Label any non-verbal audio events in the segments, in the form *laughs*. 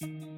thank you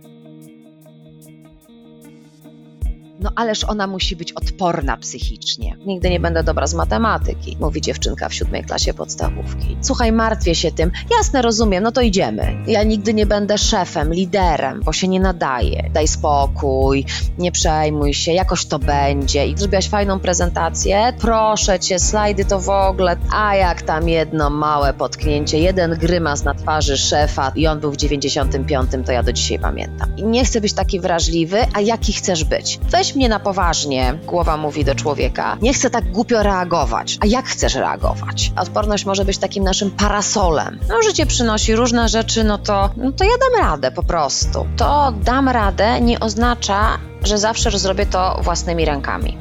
No ależ ona musi być odporna psychicznie. Nigdy nie będę dobra z matematyki, mówi dziewczynka w siódmej klasie podstawówki. Słuchaj, martwię się tym. Jasne, rozumiem, no to idziemy. Ja nigdy nie będę szefem, liderem, bo się nie nadaje. Daj spokój, nie przejmuj się, jakoś to będzie. I zrobiłaś fajną prezentację? Proszę cię, slajdy to w ogóle. A jak tam jedno małe potknięcie, jeden grymas na twarzy szefa i on był w 95, to ja do dzisiaj pamiętam. I nie chcę być taki wrażliwy, a jaki chcesz być? Weź mnie na poważnie, głowa mówi do człowieka. Nie chcę tak głupio reagować. A jak chcesz reagować? Odporność może być takim naszym parasolem. No, życie przynosi różne rzeczy, no to, no to ja dam radę po prostu. To dam radę nie oznacza, że zawsze zrobię to własnymi rękami.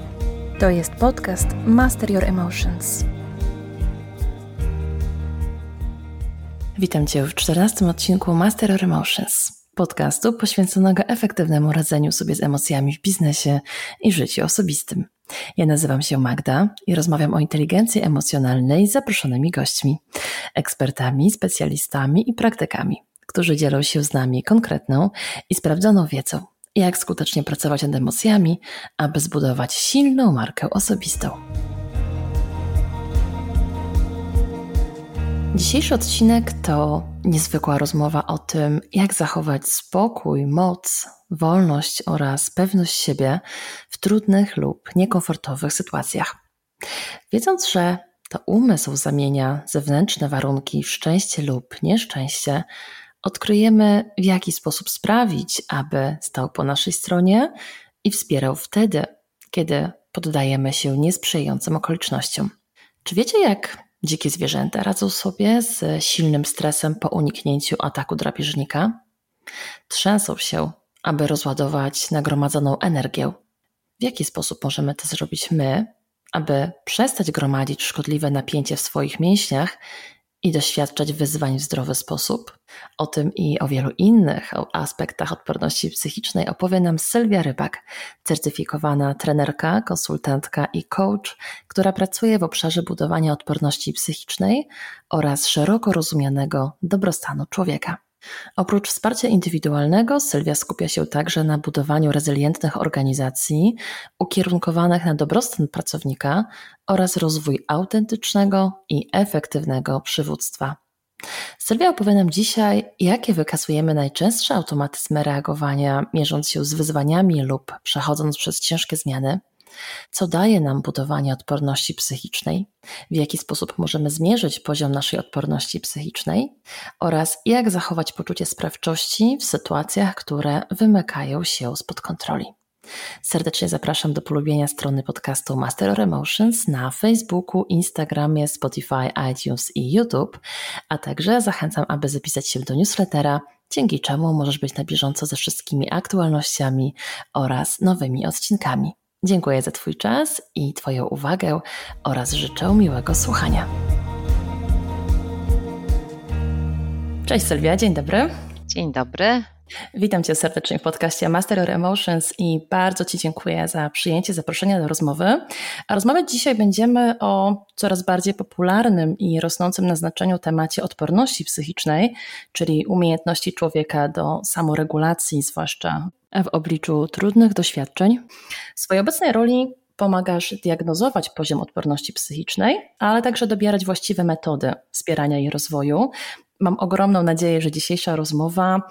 To jest podcast Master Your Emotions. Witam Cię w 14 odcinku Master Your Emotions podcastu poświęconego efektywnemu radzeniu sobie z emocjami w biznesie i życiu osobistym. Ja nazywam się Magda i rozmawiam o inteligencji emocjonalnej z zaproszonymi gośćmi, ekspertami, specjalistami i praktykami, którzy dzielą się z nami konkretną i sprawdzoną wiedzą, jak skutecznie pracować nad emocjami, aby zbudować silną markę osobistą. Dzisiejszy odcinek to niezwykła rozmowa o tym, jak zachować spokój, moc, wolność oraz pewność siebie w trudnych lub niekomfortowych sytuacjach. Wiedząc, że to umysł zamienia zewnętrzne warunki w szczęście lub nieszczęście, odkryjemy, w jaki sposób sprawić, aby stał po naszej stronie i wspierał wtedy, kiedy poddajemy się niesprzyjającym okolicznościom. Czy wiecie, jak Dzikie zwierzęta radzą sobie z silnym stresem po uniknięciu ataku drapieżnika. Trzęsą się, aby rozładować nagromadzoną energię. W jaki sposób możemy to zrobić my, aby przestać gromadzić szkodliwe napięcie w swoich mięśniach i doświadczać wyzwań w zdrowy sposób. O tym i o wielu innych aspektach odporności psychicznej opowie nam Sylwia Rybak, certyfikowana trenerka, konsultantka i coach, która pracuje w obszarze budowania odporności psychicznej oraz szeroko rozumianego dobrostanu człowieka. Oprócz wsparcia indywidualnego, Sylwia skupia się także na budowaniu rezylientnych organizacji ukierunkowanych na dobrostan pracownika oraz rozwój autentycznego i efektywnego przywództwa. Sylwia opowie nam dzisiaj, jakie wykazujemy najczęstsze automatyzmy reagowania, mierząc się z wyzwaniami lub przechodząc przez ciężkie zmiany, co daje nam budowanie odporności psychicznej, w jaki sposób możemy zmierzyć poziom naszej odporności psychicznej oraz jak zachować poczucie sprawczości w sytuacjach, które wymykają się spod kontroli. Serdecznie zapraszam do polubienia strony podcastu Master of Emotions na Facebooku, Instagramie, Spotify, iTunes i YouTube, a także zachęcam, aby zapisać się do newslettera, dzięki czemu możesz być na bieżąco ze wszystkimi aktualnościami oraz nowymi odcinkami. Dziękuję za Twój czas i Twoją uwagę oraz życzę miłego słuchania. Cześć Sylwia, dzień dobry. Dzień dobry. Witam Cię serdecznie w podcaście Master of Emotions i bardzo Ci dziękuję za przyjęcie zaproszenia do rozmowy. A rozmawiać dzisiaj będziemy o coraz bardziej popularnym i rosnącym na znaczeniu temacie odporności psychicznej, czyli umiejętności człowieka do samoregulacji, zwłaszcza w obliczu trudnych doświadczeń. W swojej obecnej roli pomagasz diagnozować poziom odporności psychicznej, ale także dobierać właściwe metody wspierania jej rozwoju. Mam ogromną nadzieję, że dzisiejsza rozmowa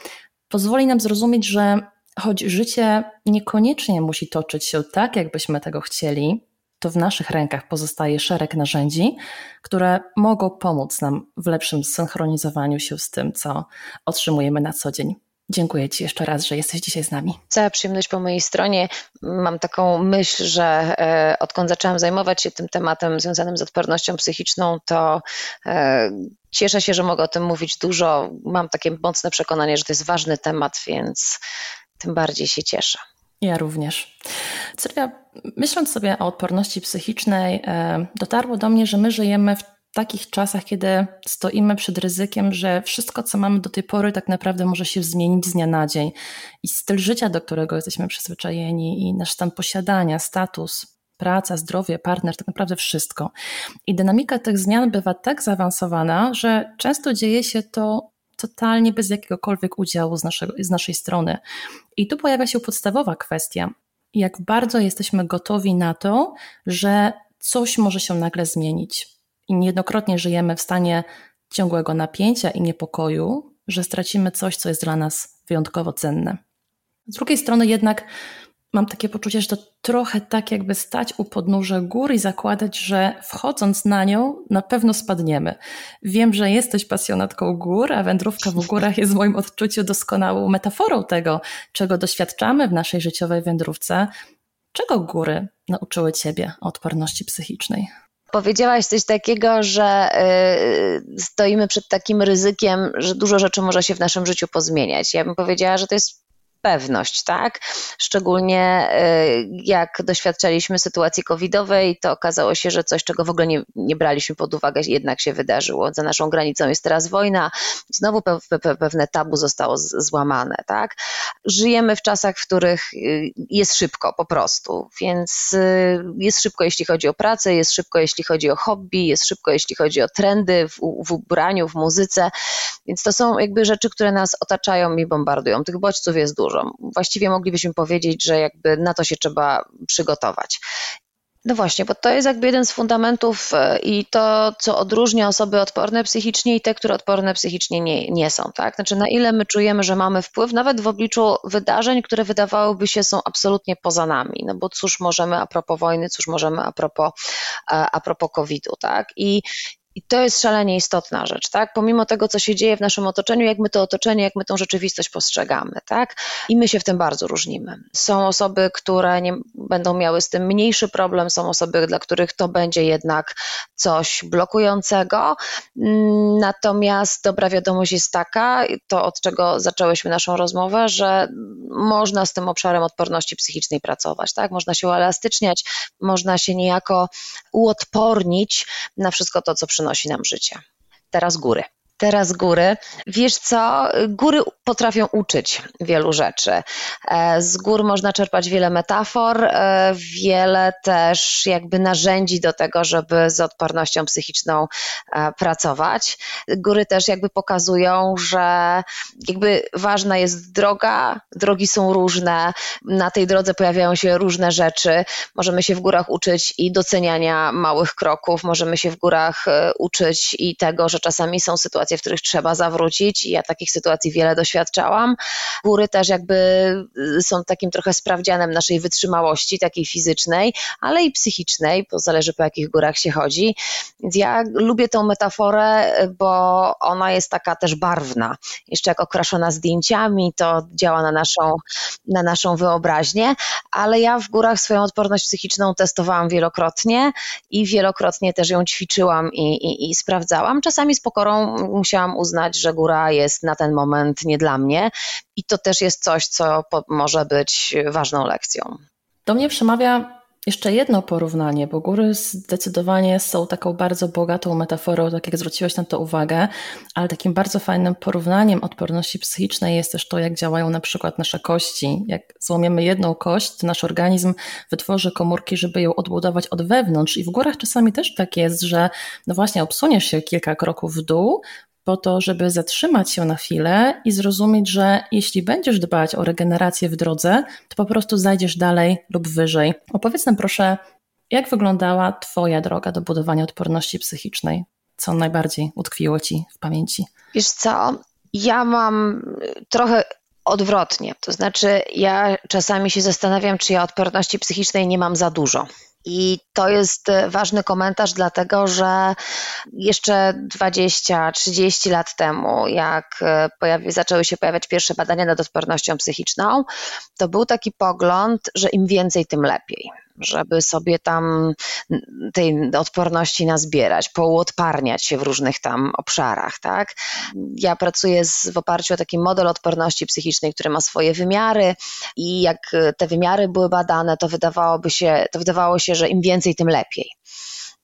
pozwoli nam zrozumieć, że choć życie niekoniecznie musi toczyć się tak, jakbyśmy tego chcieli, to w naszych rękach pozostaje szereg narzędzi, które mogą pomóc nam w lepszym synchronizowaniu się z tym, co otrzymujemy na co dzień. Dziękuję Ci jeszcze raz, że jesteś dzisiaj z nami. Cała przyjemność po mojej stronie. Mam taką myśl, że e, odkąd zaczęłam zajmować się tym tematem związanym z odpornością psychiczną, to e, cieszę się, że mogę o tym mówić dużo. Mam takie mocne przekonanie, że to jest ważny temat, więc tym bardziej się cieszę. Ja również. Sylwia, myśląc sobie o odporności psychicznej, e, dotarło do mnie, że my żyjemy w takich czasach, kiedy stoimy przed ryzykiem, że wszystko, co mamy do tej pory, tak naprawdę może się zmienić z dnia na dzień. I styl życia, do którego jesteśmy przyzwyczajeni, i nasz stan posiadania, status, praca, zdrowie, partner, tak naprawdę wszystko. I dynamika tych zmian bywa tak zaawansowana, że często dzieje się to totalnie bez jakiegokolwiek udziału z, naszego, z naszej strony. I tu pojawia się podstawowa kwestia, jak bardzo jesteśmy gotowi na to, że coś może się nagle zmienić. I niejednokrotnie żyjemy w stanie ciągłego napięcia i niepokoju, że stracimy coś, co jest dla nas wyjątkowo cenne. Z drugiej strony jednak mam takie poczucie, że to trochę tak jakby stać u podnóża góry i zakładać, że wchodząc na nią na pewno spadniemy. Wiem, że jesteś pasjonatką gór, a wędrówka w górach jest w moim odczuciu doskonałą metaforą tego, czego doświadczamy w naszej życiowej wędrówce. Czego góry nauczyły Ciebie o odporności psychicznej? Powiedziałaś coś takiego, że y, stoimy przed takim ryzykiem, że dużo rzeczy może się w naszym życiu pozmieniać. Ja bym powiedziała, że to jest pewność, tak? Szczególnie y, jak doświadczaliśmy sytuacji covidowej, to okazało się, że coś, czego w ogóle nie, nie braliśmy pod uwagę, jednak się wydarzyło. Za naszą granicą jest teraz wojna, znowu pe, pe, pewne tabu zostało złamane, tak? Żyjemy w czasach, w których y, jest szybko po prostu, więc y, jest szybko, jeśli chodzi o pracę, jest szybko, jeśli chodzi o hobby, jest szybko, jeśli chodzi o trendy w, w ubraniu, w muzyce, więc to są jakby rzeczy, które nas otaczają i bombardują. Tych bodźców jest dużo dużo. Właściwie moglibyśmy powiedzieć, że jakby na to się trzeba przygotować. No właśnie, bo to jest jakby jeden z fundamentów e, i to, co odróżnia osoby odporne psychicznie i te, które odporne psychicznie nie, nie są. Tak? Znaczy, na ile my czujemy, że mamy wpływ, nawet w obliczu wydarzeń, które wydawałyby się są absolutnie poza nami. No bo cóż możemy a propos wojny, cóż możemy a propos, e, a propos COVID-u. Tak? I i to jest szalenie istotna rzecz, tak? Pomimo tego, co się dzieje w naszym otoczeniu, jak my to otoczenie, jak my tą rzeczywistość postrzegamy, tak? I my się w tym bardzo różnimy. Są osoby, które nie, będą miały z tym mniejszy problem, są osoby, dla których to będzie jednak coś blokującego. Natomiast dobra wiadomość jest taka, to od czego zaczęłyśmy naszą rozmowę, że można z tym obszarem odporności psychicznej pracować, tak? Można się uelastyczniać, można się niejako uodpornić na wszystko to, co przynosi przynosi nam życie. Teraz góry teraz góry. Wiesz co, góry potrafią uczyć wielu rzeczy. E, z gór można czerpać wiele metafor, e, wiele też jakby narzędzi do tego, żeby z odpornością psychiczną e, pracować. Góry też jakby pokazują, że jakby ważna jest droga, drogi są różne, na tej drodze pojawiają się różne rzeczy. Możemy się w górach uczyć i doceniania małych kroków, możemy się w górach uczyć i tego, że czasami są sytuacje, sytuacje, w których trzeba zawrócić i ja takich sytuacji wiele doświadczałam. Góry też jakby y, są takim trochę sprawdzianem naszej wytrzymałości, takiej fizycznej, ale i psychicznej, bo zależy po jakich górach się chodzi. Więc ja lubię tą metaforę, bo ona jest taka też barwna. Jeszcze jak okraszona zdjęciami, to działa na naszą, na naszą wyobraźnię, ale ja w górach swoją odporność psychiczną testowałam wielokrotnie i wielokrotnie też ją ćwiczyłam i, i, i sprawdzałam. Czasami z pokorą musiałam uznać, że góra jest na ten moment nie dla mnie i to też jest coś, co może być ważną lekcją. Do mnie przemawia jeszcze jedno porównanie, bo góry zdecydowanie są taką bardzo bogatą metaforą, tak jak zwróciłeś na to uwagę, ale takim bardzo fajnym porównaniem odporności psychicznej jest też to, jak działają na przykład nasze kości. Jak złomiemy jedną kość, to nasz organizm wytworzy komórki, żeby ją odbudować od wewnątrz i w górach czasami też tak jest, że no właśnie obsuniesz się kilka kroków w dół, po to, żeby zatrzymać się na chwilę i zrozumieć, że jeśli będziesz dbać o regenerację w drodze, to po prostu zajdziesz dalej lub wyżej. Opowiedz nam proszę, jak wyglądała Twoja droga do budowania odporności psychicznej? Co najbardziej utkwiło Ci w pamięci? Wiesz co, ja mam trochę odwrotnie. To znaczy, ja czasami się zastanawiam, czy ja odporności psychicznej nie mam za dużo. I to jest e, ważny komentarz, dlatego że jeszcze 20-30 lat temu, jak e, pojawi, zaczęły się pojawiać pierwsze badania nad odpornością psychiczną, to był taki pogląd, że im więcej, tym lepiej żeby sobie tam tej odporności nazbierać, pouodparniać się w różnych tam obszarach, tak? Ja pracuję z, w oparciu o taki model odporności psychicznej, który ma swoje wymiary i jak te wymiary były badane, to wydawałoby się, to wydawało się, że im więcej, tym lepiej.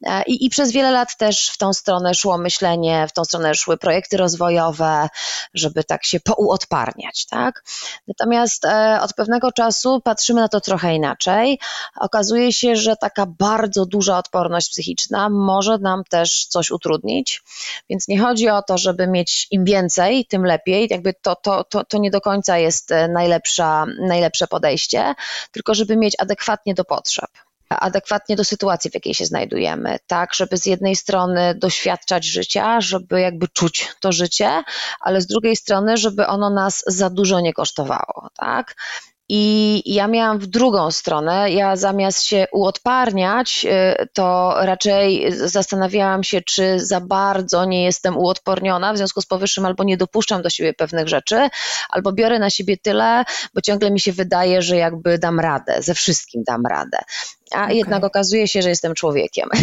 E, I, I przez wiele lat też w tą stronę szło myślenie, w tą stronę szły projekty rozwojowe, żeby tak się pouodparniać, tak? Natomiast e, od pewnego czasu patrzymy na to trochę inaczej. Okazuje się, że taka bardzo duża odporność psychiczna może nam też coś utrudnić, więc nie chodzi o to, żeby mieć im więcej, tym lepiej, jakby to, to, to, to nie do końca jest e, najlepsza, najlepsze podejście, tylko żeby mieć adekwatnie do potrzeb adekwatnie do sytuacji, w jakiej się znajdujemy, tak, żeby z jednej strony doświadczać życia, żeby jakby czuć to życie, ale z drugiej strony, żeby ono nas za dużo nie kosztowało, tak. I ja miałam w drugą stronę. Ja zamiast się uodparniać, y, to raczej zastanawiałam się, czy za bardzo nie jestem uodporniona, w związku z powyższym albo nie dopuszczam do siebie pewnych rzeczy, albo biorę na siebie tyle, bo ciągle mi się wydaje, że jakby dam radę, ze wszystkim dam radę. A okay. jednak okazuje się, że jestem człowiekiem. *laughs*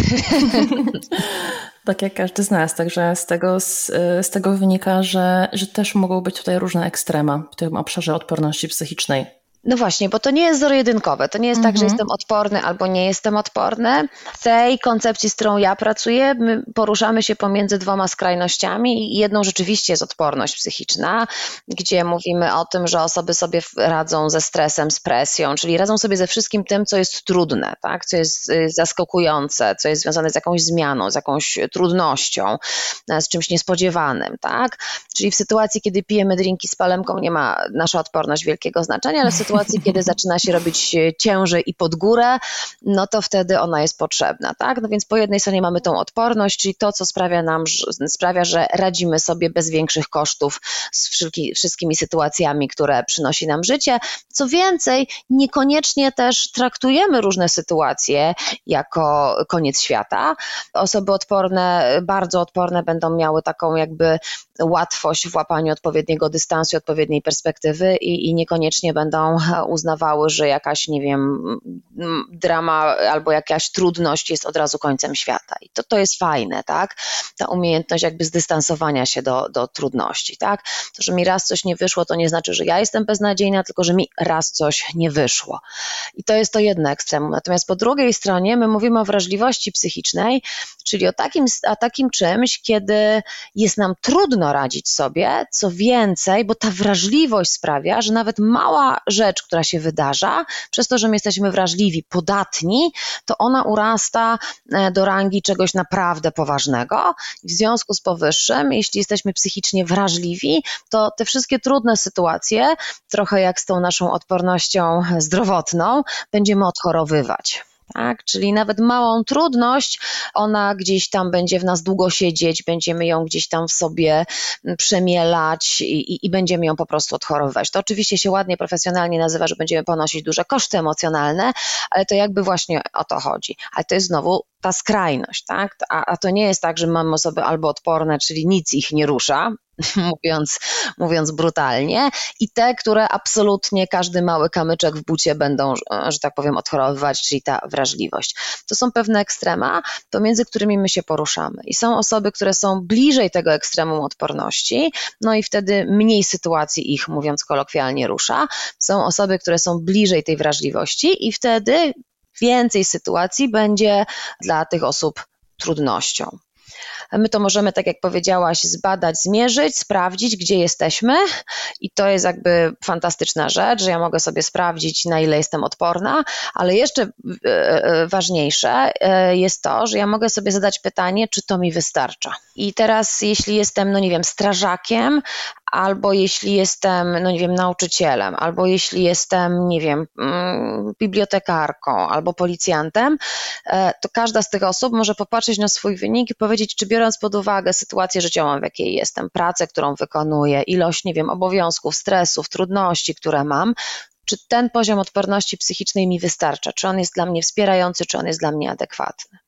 Tak jak każdy z nas, także z tego, z, z tego wynika, że, że też mogą być tutaj różne ekstrema w tym obszarze odporności psychicznej. No właśnie, bo to nie jest zero-jedynkowe. To nie jest mhm. tak, że mhm. jestem odporny albo nie jestem odporny. W tej koncepcji, z którą ja pracuję, my poruszamy się pomiędzy dwoma skrajnościami. Jedną rzeczywiście jest odporność psychiczna, gdzie mówimy o tym, że osoby sobie radzą ze stresem, z presją, czyli radzą sobie ze wszystkim tym, co jest trudne, tak? co jest y, zaskakujące, co jest związane z jakąś zmianą, z jakąś trudnością, z czymś niespodziewanym. Tak? Czyli w sytuacji, kiedy pijemy drinki z palemką, nie ma nasza odporność wielkiego znaczenia, ale w sytuacji, *laughs* sytuacji, kiedy zaczyna się robić ciężej i pod górę, no to wtedy ona jest potrzebna, tak? No więc po jednej stronie mamy tą odporność, czyli to, co sprawia nam, sprawia, że radzimy sobie bez większych kosztów z wszystkimi sytuacjami, które przynosi nam życie. Co więcej, niekoniecznie też traktujemy różne sytuacje jako koniec świata. Osoby odporne, bardzo odporne będą miały taką jakby łatwość w łapaniu odpowiedniego dystansu, odpowiedniej perspektywy i, i niekoniecznie będą uznawały, że jakaś, nie wiem, drama albo jakaś trudność jest od razu końcem świata. I to, to jest fajne, tak? Ta umiejętność jakby zdystansowania się do, do trudności, tak? To, że mi raz coś nie wyszło, to nie znaczy, że ja jestem beznadziejna, tylko że mi raz coś nie wyszło. I to jest to jedno ekstremum. Natomiast po drugiej stronie my mówimy o wrażliwości psychicznej, czyli o takim, o takim czymś, kiedy jest nam trudno radzić sobie, co więcej, bo ta wrażliwość sprawia, że nawet mała rzecz, która się wydarza, przez to, że my jesteśmy wrażliwi, podatni, to ona urasta e, do rangi czegoś naprawdę poważnego. W związku z powyższym, jeśli jesteśmy psychicznie wrażliwi, to te wszystkie trudne sytuacje, trochę jak z tą naszą odpornością zdrowotną, będziemy odchorowywać. Tak? Czyli nawet małą trudność, ona gdzieś tam będzie w nas długo siedzieć, będziemy ją gdzieś tam w sobie przemielać i, i, i będziemy ją po prostu odchorowywać. To oczywiście się ładnie, profesjonalnie nazywa, że będziemy ponosić duże koszty emocjonalne, ale to jakby właśnie o to chodzi. Ale to jest znowu ta skrajność, tak? A, a to nie jest tak, że mamy osoby albo odporne, czyli nic ich nie rusza, *laughs* mówiąc, mówiąc brutalnie, i te, które absolutnie każdy mały kamyczek w bucie będą, że tak powiem, odchorowywać, czyli ta wrażliwość. To są pewne ekstrema, pomiędzy którymi my się poruszamy. I są osoby, które są bliżej tego ekstremum odporności, no i wtedy mniej sytuacji ich, mówiąc kolokwialnie, rusza. Są osoby, które są bliżej tej wrażliwości i wtedy więcej sytuacji będzie dla tych osób trudnością. My to możemy, tak jak powiedziałaś, zbadać, zmierzyć, sprawdzić, gdzie jesteśmy i to jest jakby fantastyczna rzecz, że ja mogę sobie sprawdzić, na ile jestem odporna, ale jeszcze e, e, ważniejsze e, jest to, że ja mogę sobie zadać pytanie, czy to mi wystarcza. I teraz, jeśli jestem, no nie wiem, strażakiem, albo jeśli jestem, no nie wiem, nauczycielem, albo jeśli jestem, nie wiem, mm, bibliotekarką, albo policjantem, e, to każda z tych osób może popatrzeć na swój wynik i powiedzieć, czy biorąc pod uwagę sytuację życiową, w jakiej jestem, pracę, którą wykonuję, ilość, nie wiem, obowiązków, stresów, trudności, które mam, czy ten poziom odporności psychicznej mi wystarcza, czy on jest dla mnie wspierający, czy on jest dla mnie adekwatny.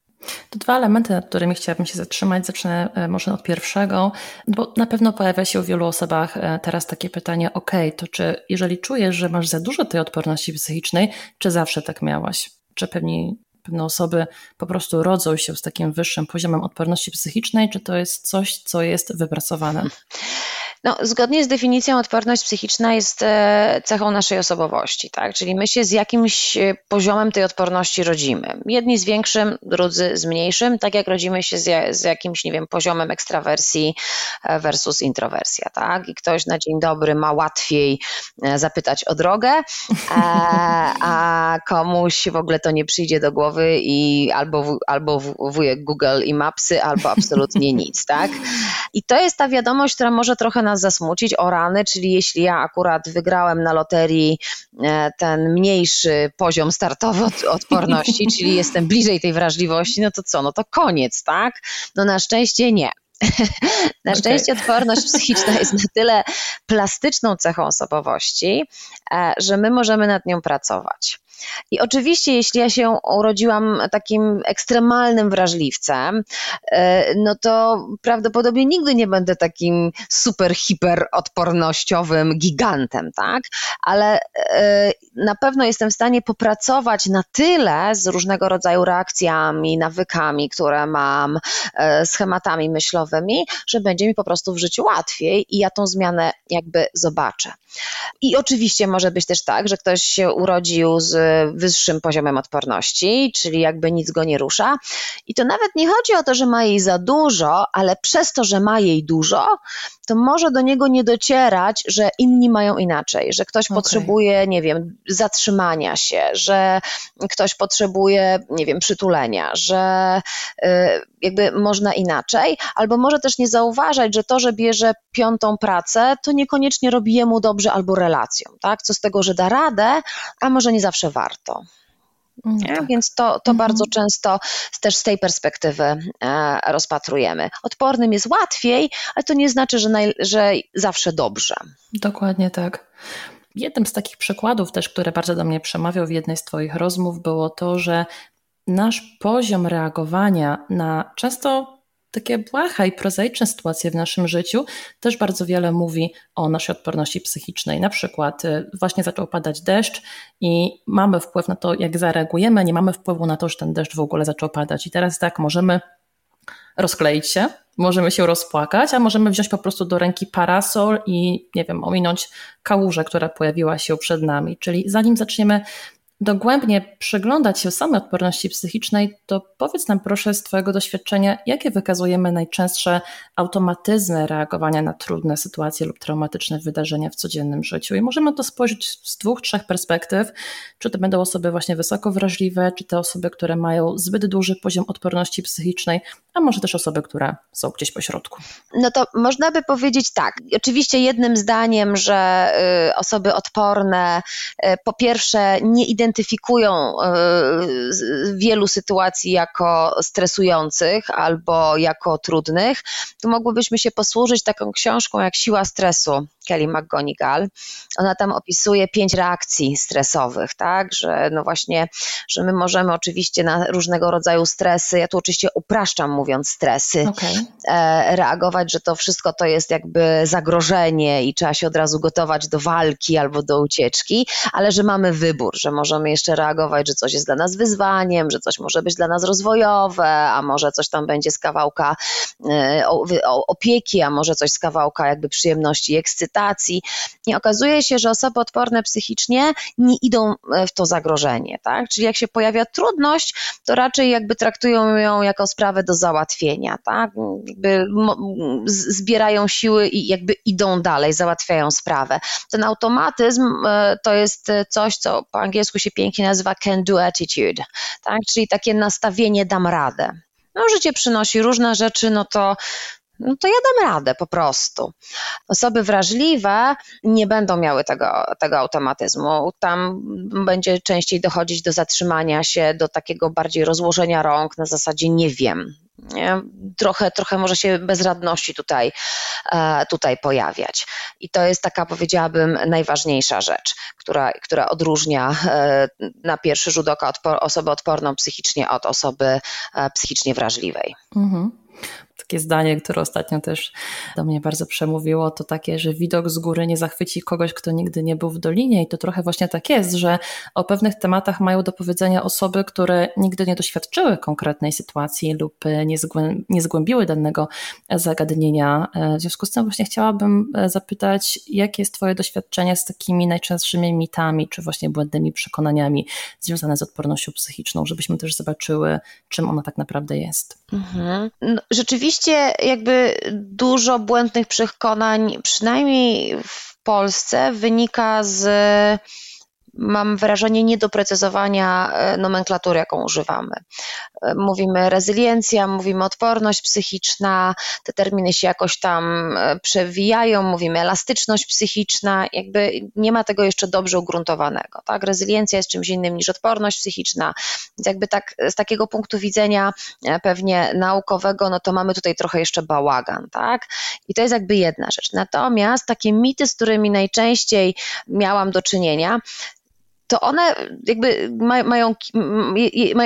To dwa elementy, nad którymi chciałabym się zatrzymać. Zacznę e, może od pierwszego, bo na pewno pojawia się u wielu osobach e, teraz takie pytanie, ok, to czy jeżeli czujesz, że masz za dużo tej odporności psychicznej, czy zawsze tak miałaś? Czy pewni, pewne osoby po prostu rodzą się z takim wyższym poziomem odporności psychicznej, czy to jest coś, co jest wypracowane? *laughs* No, zgodnie z definicją odporność psychiczna jest e, cechą naszej osobowości, tak? Czyli my się z jakimś e, poziomem tej odporności rodzimy. Jedni z większym, drudzy z mniejszym, tak jak rodzimy się z, z jakimś, nie wiem, poziomem ekstrawersji e, versus introwersja, tak? I ktoś na dzień dobry ma łatwiej zapytać o drogę, a komuś w ogóle to nie przyjdzie do głowy i albo, albo wujek Google i Mapsy, albo absolutnie nic, tak? I to jest ta wiadomość, która może trochę nas zasmucić, o rany, czyli jeśli ja akurat wygrałem na loterii e, ten mniejszy poziom startowy od, odporności, *laughs* czyli jestem bliżej tej wrażliwości, no to co, no to koniec, tak? No na szczęście nie. *laughs* Na szczęście okay. odporność psychiczna jest na tyle plastyczną cechą osobowości, e, że my możemy nad nią pracować. I oczywiście, jeśli ja się urodziłam takim ekstremalnym wrażliwcem, e, no to prawdopodobnie nigdy nie będę takim super, hiper odpornościowym gigantem, tak? Ale e, na pewno jestem w stanie popracować na tyle z różnego rodzaju reakcjami, nawykami, które mam, e, schematami myślowymi, że będzie mi po prostu w życiu łatwiej i ja tą zmianę jakby zobaczę. I oczywiście może być też tak, że ktoś się urodził z wyższym poziomem odporności, czyli jakby nic go nie rusza. I to nawet nie chodzi o to, że ma jej za dużo, ale przez to, że ma jej dużo, to może do niego nie docierać, że inni mają inaczej, że ktoś okay. potrzebuje, nie wiem, zatrzymania się, że ktoś potrzebuje, nie wiem, przytulenia, że y, jakby można inaczej, albo może też nie zauważać, że to, że bierze piątą pracę, to niekoniecznie robi jemu dobrze albo relacją, tak? Co z tego, że da radę, a może nie zawsze warto. Mm, tak. Więc to, to mhm. bardzo często też z tej perspektywy e, rozpatrujemy. Odpornym jest łatwiej, ale to nie znaczy, że, naj, że zawsze dobrze. Dokładnie tak. Jednym z takich przykładów też, które bardzo do mnie przemawiał w jednej z Twoich rozmów, było to, że nasz poziom reagowania na często takie błaha i prozaiczne sytuacje w naszym życiu też bardzo wiele mówi o naszej odporności psychicznej. Na przykład y, właśnie zaczął padać deszcz i mamy wpływ na to, jak zareagujemy, nie mamy wpływu na to, że ten deszcz w ogóle zaczął padać. I teraz tak, możemy rozkleić się, możemy się rozpłakać, a możemy wziąć po prostu do ręki parasol i, nie wiem, ominąć kałużę, która pojawiła się przed nami. Czyli zanim zaczniemy dogłębnie przyglądać się samej odporności psychicznej, to powiedz nam proszę z Twojego doświadczenia, jakie wykazujemy najczęstsze automatyzmy reagowania na trudne sytuacje lub traumatyczne wydarzenia w codziennym życiu. I możemy to spojrzeć z dwóch, trzech perspektyw. Czy to będą osoby właśnie wysoko wrażliwe, czy te osoby, które mają zbyt duży poziom odporności psychicznej, a może też osoby, które są gdzieś po środku. No to można by powiedzieć tak. Oczywiście jednym zdaniem, że y, osoby odporne y, po pierwsze nie identyfikują identyfikują e, wielu sytuacji jako stresujących albo jako trudnych, to mogłybyśmy się posłużyć taką książką jak Siła stresu Kelly McGonigal. Ona tam opisuje pięć reakcji stresowych, tak, że no właśnie, że my możemy oczywiście na różnego rodzaju stresy, ja tu oczywiście upraszczam mówiąc stresy, okay. e, reagować, że to wszystko to jest jakby zagrożenie i trzeba się od razu gotować do walki albo do ucieczki, ale że mamy wybór, że możemy jeszcze reagować, że coś jest dla nas wyzwaniem, że coś może być dla nas rozwojowe, a może coś tam będzie z kawałka e, opieki, a może coś z kawałka jakby przyjemności i ekscytacji, I okazuje się, że osoby odporne psychicznie nie idą e, w to zagrożenie, tak? Czyli jak się pojawia trudność, to raczej jakby traktują ją jako sprawę do załatwienia, tak? Jakby zbierają siły i jakby idą dalej, załatwiają sprawę. Ten automatyzm e, to jest coś, co po angielsku się pięknie nazywa can do attitude, tak? Czyli takie nastawienie dam radę. No, życie przynosi różne rzeczy, no to no to ja dam radę po prostu. Osoby wrażliwe nie będą miały tego, tego automatyzmu. Tam będzie częściej dochodzić do zatrzymania się, do takiego bardziej rozłożenia rąk na zasadzie nie wiem. Nie? Trochę, trochę może się bezradności tutaj, e, tutaj pojawiać. I to jest taka, powiedziałabym, najważniejsza rzecz, która, która odróżnia e, na pierwszy rzut oka osobę odporną psychicznie od osoby e, psychicznie wrażliwej. Mhm. Takie zdanie, które ostatnio też do mnie bardzo przemówiło, to takie, że widok z góry nie zachwyci kogoś, kto nigdy nie był w dolinie i to trochę właśnie tak jest, że o pewnych tematach mają do powiedzenia osoby, które nigdy nie doświadczyły konkretnej sytuacji lub nie, nie zgłębiły danego zagadnienia. W związku z tym właśnie chciałabym zapytać, jakie jest Twoje doświadczenie z takimi najczęstszymi mitami, czy właśnie błędnymi przekonaniami związane z odpornością psychiczną, żebyśmy też zobaczyły, czym ona tak naprawdę jest. Mhm. No, rzeczywiście jakby dużo błędnych przekonań, przynajmniej w Polsce, wynika z mam wrażenie niedoprecyzowania e, nomenklatury, jaką używamy. E, mówimy rezyliencja, mówimy odporność psychiczna, te terminy się jakoś tam e, przewijają, mówimy elastyczność psychiczna, jakby nie ma tego jeszcze dobrze ugruntowanego. Tak? Rezyliencja jest czymś innym niż odporność psychiczna, więc jakby tak z takiego punktu widzenia pewnie naukowego, no to mamy tutaj trochę jeszcze bałagan, tak? I to jest jakby jedna rzecz. Natomiast takie mity, z którymi najczęściej miałam do czynienia, to one jakby mają,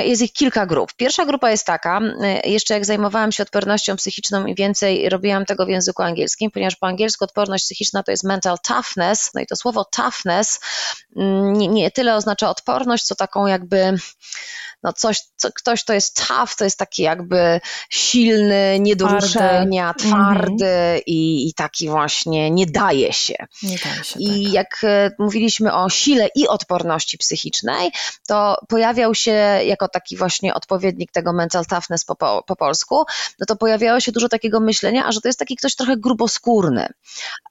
jest ich kilka grup. Pierwsza grupa jest taka, jeszcze jak zajmowałam się odpornością psychiczną i więcej robiłam tego w języku angielskim, ponieważ po angielsku odporność psychiczna to jest mental toughness, no i to słowo toughness mm, nie, nie tyle oznacza odporność, co taką jakby no coś, co, ktoś, kto jest tough, to jest taki jakby silny, nie do ruszenia, twardy mm-hmm. i, i, taki właśnie nie daje się. Nie daje się I tak. jak e, mówiliśmy o sile i odporności psychicznej, to pojawiał się jako taki właśnie odpowiednik tego mental toughness po, po, po polsku, no to pojawiało się dużo takiego myślenia, a że to jest taki ktoś trochę gruboskórny,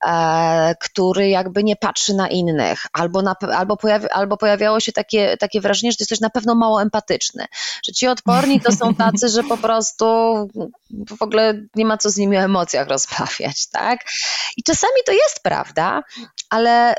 e, który jakby nie patrzy na innych, albo, na, albo, pojawi, albo pojawiało się takie, takie wrażenie, że to jest ktoś na pewno mało empatyczny, że ci odporni to są tacy, że po prostu w ogóle nie ma co z nimi o emocjach rozmawiać, tak? I czasami to jest prawda, ale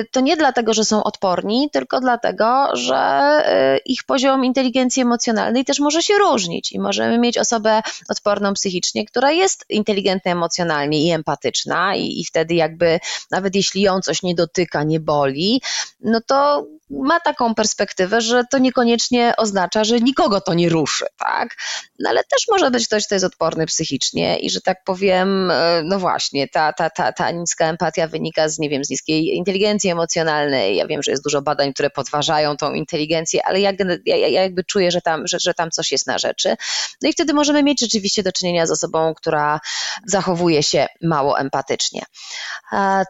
y, to nie dlatego, że są odporni, tylko dlatego, że y, ich poziom inteligencji emocjonalnej też może się różnić i możemy mieć osobę odporną psychicznie, która jest inteligentna emocjonalnie i empatyczna i, i wtedy jakby nawet jeśli ją coś nie dotyka, nie boli, no to ma taką perspektywę, że to niekoniecznie oznacza, że nikogo to nie ruszy, tak? No ale też może być ktoś, kto jest odporny psychicznie i że tak powiem, e, no właśnie, ta, ta, ta, ta niska empatia wynika z, nie wiem, z niskiej inteligencji emocjonalnej. Ja wiem, że jest dużo badań, które podważają tą inteligencję, ale ja, ja, ja jakby czuję, że tam, że, że tam coś jest na rzeczy. No i wtedy możemy mieć rzeczywiście do czynienia z osobą, która zachowuje się mało empatycznie.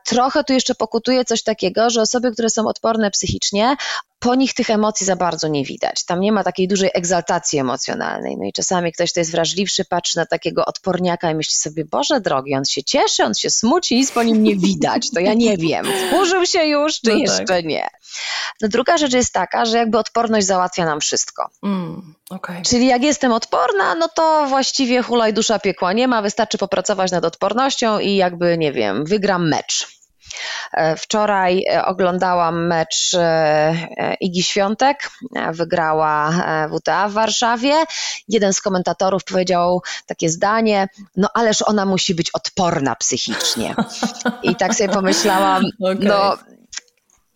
Trochę tu jeszcze pokutuje coś takiego, że osoby, które są odporne psychicznie, po nich tych emocji za bardzo nie widać. Tam nie ma takiej dużej egzaltacji emocjonalnej. No i czasami ktoś, kto jest wrażliwszy, patrzy na takiego odporniaka i myśli sobie, Boże drogi, on się cieszy, on się smuci, nic po nim nie widać. To ja nie wiem, wkurzył się już, czy no jeszcze tak. nie. No druga rzecz jest taka, że jakby odporność załatwia nam wszystko. Mm, okay. Czyli jak jestem odporna, no to właściwie hulaj dusza piekła nie ma, wystarczy popracować nad odpornością i jakby, nie wiem, wygram mecz. E, wczoraj e, oglądałam mecz e, Igi Świątek, wygrała WTA w Warszawie. Jeden z komentatorów powiedział takie zdanie, no ależ ona musi być odporna psychicznie. *laughs* I tak sobie pomyślałam, okay. no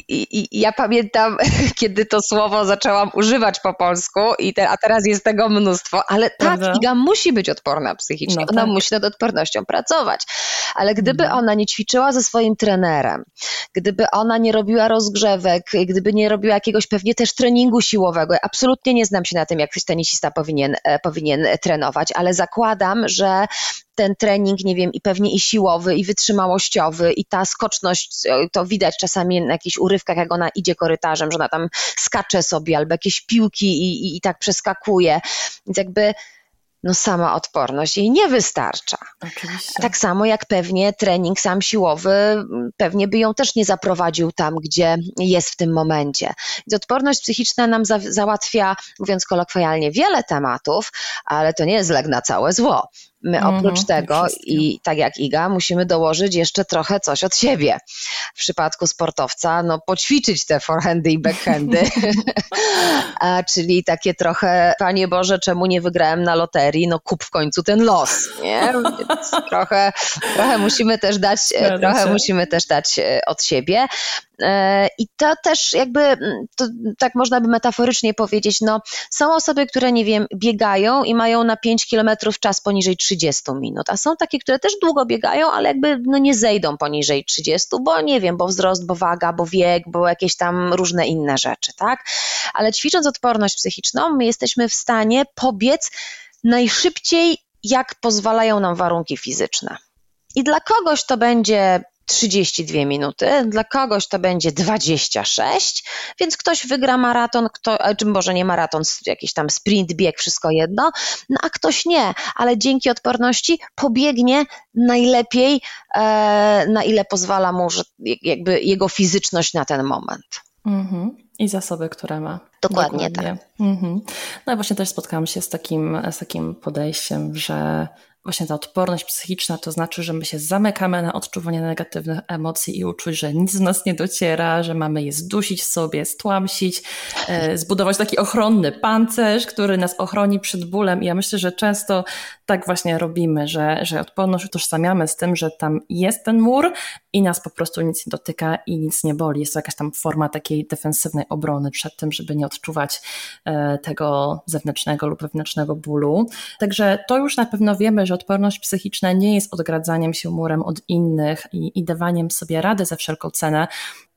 i, I, ja pamiętam, *laughs* kiedy to słowo zaczęłam używać po polsku, i te, a teraz jest tego mnóstwo, ale tak, Prawda? Iga musi być odporna psychicznie, no ona tak. musi nad odpornością pracować. Ale gdyby mhm. ona nie ćwiczyła ze swoim trenerem, gdyby ona nie robiła rozgrzewek, gdyby nie robiła jakiegoś pewnie też treningu siłowego, ja absolutnie nie znam się na tym, jak tenisista powinien, e, powinien trenować, ale zakładam, że ten trening, nie wiem, i pewnie i siłowy, i wytrzymałościowy, i ta skoczność, e, to widać czasami na jakichś urywkach, jak ona idzie korytarzem, że ona tam skacze sobie, albo jakieś piłki i, i, i tak przeskakuje. Więc jakby no sama odporność jej nie wystarcza. Oczywiście. Tak samo jak pewnie trening sam siłowy pewnie by ją też nie zaprowadził tam, gdzie jest w tym momencie. Więc odporność psychiczna nam za załatwia, mówiąc kolokwialnie, wiele tematów, ale to nie jest lek na całe zło. My mhm, oprócz mm, tego i tak jak Iga, musimy dołożyć jeszcze trochę coś od siebie. W przypadku sportowca, no poćwiczyć te forehandy i backhandy, *laughs* czyli takie trochę, Panie Boże, czemu nie wygrałem na loterii? No kup w końcu ten los, nie? Więc trochę, trochę musimy też dać, trochę musimy też dać e, od siebie. E, I to też jakby, to, tak można by metaforycznie powiedzieć, no są osoby, które nie wiem, biegają i mają na 5 kilometrów czas poniżej 30 30 minut, a są takie, które też długo biegają, ale jakby no nie zejdą poniżej 30, bo nie wiem, bo wzrost, bo waga, bo wiek, bo jakieś tam różne inne rzeczy, tak? Ale ćwicząc odporność psychiczną, my jesteśmy w stanie pobiec najszybciej, jak pozwalają nam warunki fizyczne. I dla kogoś to będzie 32 minuty, dla kogoś to będzie 26, więc ktoś wygra maraton, kto, czy może nie maraton, jakiś tam sprint, bieg, wszystko jedno, no a ktoś nie, ale dzięki odporności pobiegnie najlepiej, e, na ile pozwala mu że jakby jego fizyczność na ten moment. Mhm. I zasoby, które ma. Dokładnie, Dokładnie. tak. Mhm. No i właśnie też spotkałam się z takim, z takim podejściem, że właśnie ta odporność psychiczna to znaczy, że my się zamykamy na odczuwanie negatywnych emocji i uczuć, że nic z nas nie dociera, że mamy je zdusić sobie, stłamsić, e, zbudować taki ochronny pancerz, który nas ochroni przed bólem. I ja myślę, że często tak właśnie robimy, że, że odporność utożsamiamy z tym, że tam jest ten mur i nas po prostu nic nie dotyka i nic nie boli. Jest to jakaś tam forma takiej defensywnej obrony przed tym, żeby nie odczuwać e, tego zewnętrznego lub wewnętrznego bólu. Także to już na pewno wiemy, że odporność psychiczna nie jest odgradzaniem się murem od innych i, i dawaniem sobie rady za wszelką cenę,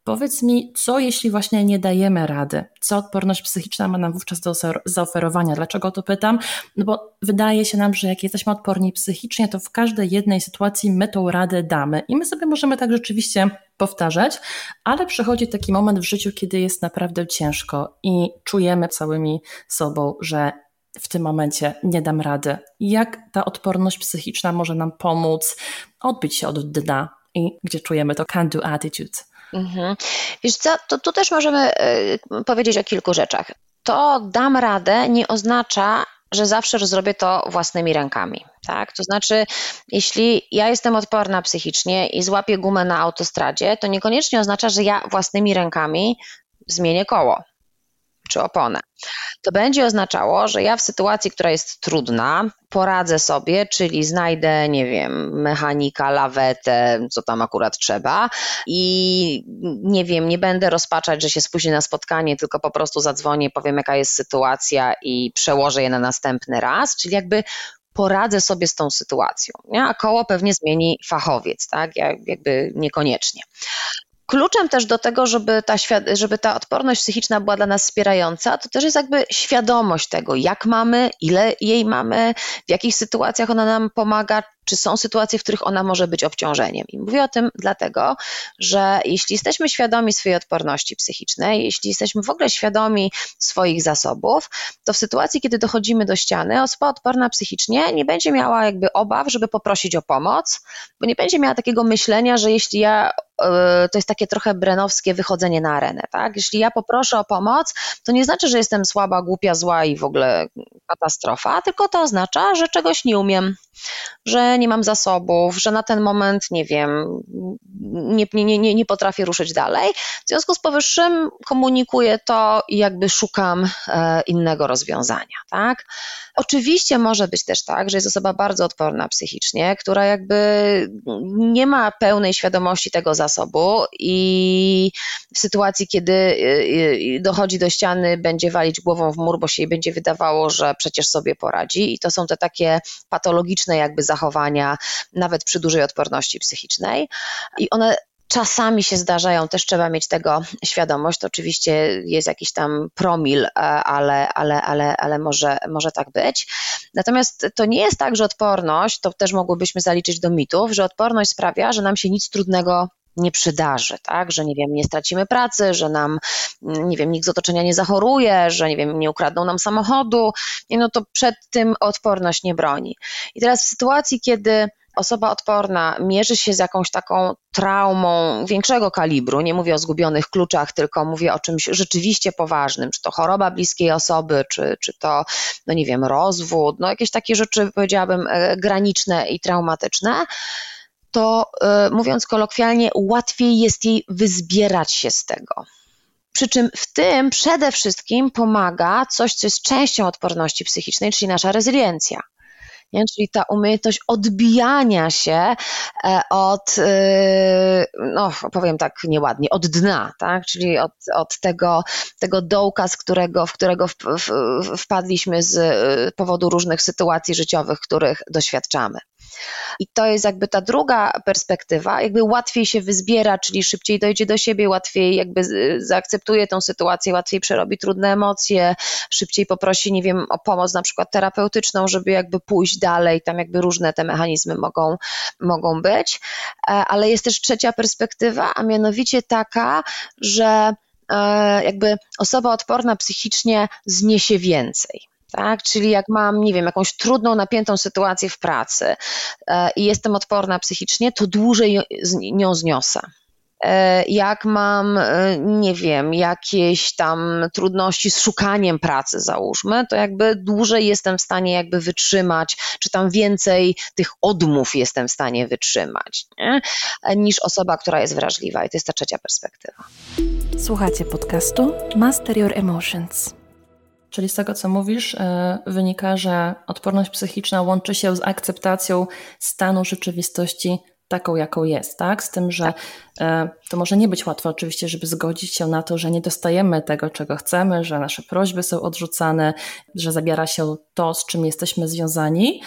Powiedz mi, co jeśli właśnie nie dajemy rady? Co odporność psychiczna ma nam wówczas do zaoferowania? Dlaczego to pytam? No bo wydaje się nam, że jak jesteśmy odporni psychicznie, to w każdej jednej sytuacji my tą radę damy i my sobie możemy tak rzeczywiście powtarzać, ale przychodzi taki moment w życiu, kiedy jest naprawdę ciężko i czujemy całymi sobą, że w tym momencie nie dam rady. Jak ta odporność psychiczna może nam pomóc odbić się od dna i gdzie czujemy to can-do attitude? Mhm. Wiesz co, to tu też możemy y, powiedzieć o kilku rzeczach. To dam radę nie oznacza, że zawsze zrobię to własnymi rękami. Tak? To znaczy, jeśli ja jestem odporna psychicznie i złapię gumę na autostradzie, to niekoniecznie oznacza, że ja własnymi rękami zmienię koło czy oponę. To będzie oznaczało, że ja w sytuacji, która jest trudna, poradzę sobie, czyli znajdę, nie wiem, mechanika, lawetę, co tam akurat trzeba i nie wiem, nie będę rozpaczać, że się spóźnię na spotkanie, tylko po prostu zadzwonię, powiem jaka jest sytuacja i przełożę je na następny raz, czyli jakby poradzę sobie z tą sytuacją, nie? a koło pewnie zmieni fachowiec, tak? Ja jakby niekoniecznie. Kluczem też do tego, żeby ta, żeby ta odporność psychiczna była dla nas wspierająca, to też jest jakby świadomość tego, jak mamy, ile jej mamy, w jakich sytuacjach ona nam pomaga, czy są sytuacje, w których ona może być obciążeniem. I mówię o tym dlatego, że jeśli jesteśmy świadomi swojej odporności psychicznej, jeśli jesteśmy w ogóle świadomi swoich zasobów, to w sytuacji, kiedy dochodzimy do ściany, osoba odporna psychicznie nie będzie miała jakby obaw, żeby poprosić o pomoc, bo nie będzie miała takiego myślenia, że jeśli ja e, to jest takie trochę brenowskie wychodzenie na arenę, tak? Jeśli ja poproszę o pomoc, to nie znaczy, że jestem słaba, głupia, zła i w ogóle katastrofa, tylko to oznacza, że czegoś nie umiem, że nie mam zasobów, że na ten moment, nie wiem, nie, nie, nie, nie potrafię ruszyć dalej. W związku z powyższym komunikuję to i jakby szukam e, innego rozwiązania, tak? Oczywiście może być też tak, że jest osoba bardzo odporna psychicznie, która jakby nie ma pełnej świadomości tego zasobu i w sytuacji, kiedy e, e, dochodzi do ściany, będzie walić głową w mur, bo się jej będzie wydawało, że przecież sobie poradzi. I to są te takie patologiczne jakby zachowania, nawet przy dużej odporności psychicznej. I one Czasami się zdarzają, też trzeba mieć tego świadomość. To oczywiście jest jakiś tam promil, e, ale, ale, ale, ale może, może tak być. Natomiast to nie jest tak, że odporność, to też mogłybyśmy zaliczyć do mitów, że odporność sprawia, że nam się nic trudnego nie przydarzy, tak? Że nie wiem, nie stracimy pracy, że nam, nie wiem, nikt z otoczenia nie zachoruje, że nie wiem, nie ukradną nam samochodu, no to przed tym odporność nie broni. I teraz w sytuacji, kiedy osoba odporna mierzy się z jakąś taką traumą większego kalibru, nie mówię o zgubionych kluczach, tylko mówię o czymś rzeczywiście poważnym, czy to choroba bliskiej osoby, czy, czy to, no nie wiem, rozwód, no jakieś takie rzeczy, powiedziałabym, e, graniczne i traumatyczne, to e, mówiąc kolokwialnie, łatwiej jest jej wyzbierać się z tego. Przy czym w tym przede wszystkim pomaga coś, co jest częścią odporności psychicznej, czyli nasza rezyliencja. Nie? Czyli ta umiejętność odbijania się e, od, e, no powiem tak nieładnie, od dna, tak? czyli od, od tego, tego dołka, z którego, w którego w, w, wpadliśmy z e, powodu różnych sytuacji życiowych, których doświadczamy. I to jest jakby ta druga perspektywa, jakby łatwiej się wyzbiera, czyli szybciej dojdzie do siebie, łatwiej jakby zaakceptuje tą sytuację, łatwiej przerobi trudne emocje, szybciej poprosi, nie wiem, o pomoc na przykład terapeutyczną, żeby jakby pójść dalej, tam jakby różne te mechanizmy mogą, mogą być. E, ale jest też trzecia perspektywa, a mianowicie taka, że e, jakby osoba odporna psychicznie zniesie więcej tak? Czyli jak mam, nie wiem, jakąś trudną, napiętą sytuację w pracy e, i jestem odporna psychicznie, to dłużej nią zniosę. E, jak mam, e, nie wiem, jakieś tam trudności z szukaniem pracy, załóżmy, to jakby dłużej jestem w stanie jakby wytrzymać, czy tam więcej tych odmów jestem w stanie wytrzymać, nie? niż osoba, która jest wrażliwa. I to jest ta trzecia perspektywa. Słuchacie podcastu Master Your Emotions. Czyli z tego, co mówisz, e, wynika, że odporność psychiczna łączy się z akceptacją stanu rzeczywistości taką, jaką jest, tak? Z tym, że tak. E, to może nie być łatwe oczywiście, żeby zgodzić się na to, że nie dostajemy tego, czego chcemy, że nasze prośby są odrzucane, że zabiera się to, z czym jesteśmy związani,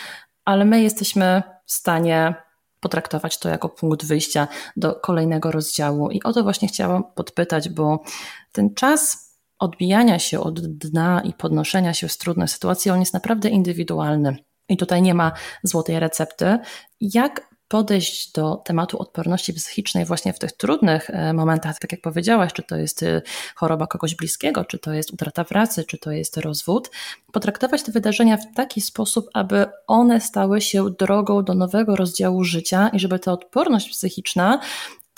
ale my jesteśmy w stanie potraktować to jako punkt wyjścia do kolejnego rozdziału. I o to właśnie chciałam podpytać, bo ten czas odbijania się od dna i podnoszenia się z trudnej sytuacji, on jest naprawdę indywidualny. I tutaj nie ma złotej recepty. Jak podejść do tematu odporności psychicznej właśnie w tych trudnych e, momentach, tak jak powiedziałaś, czy to jest e, choroba kogoś bliskiego, czy to jest utrata pracy, czy to jest rozwód, potraktować te wydarzenia w taki sposób, aby one stały się drogą do nowego rozdziału życia i żeby ta odporność psychiczna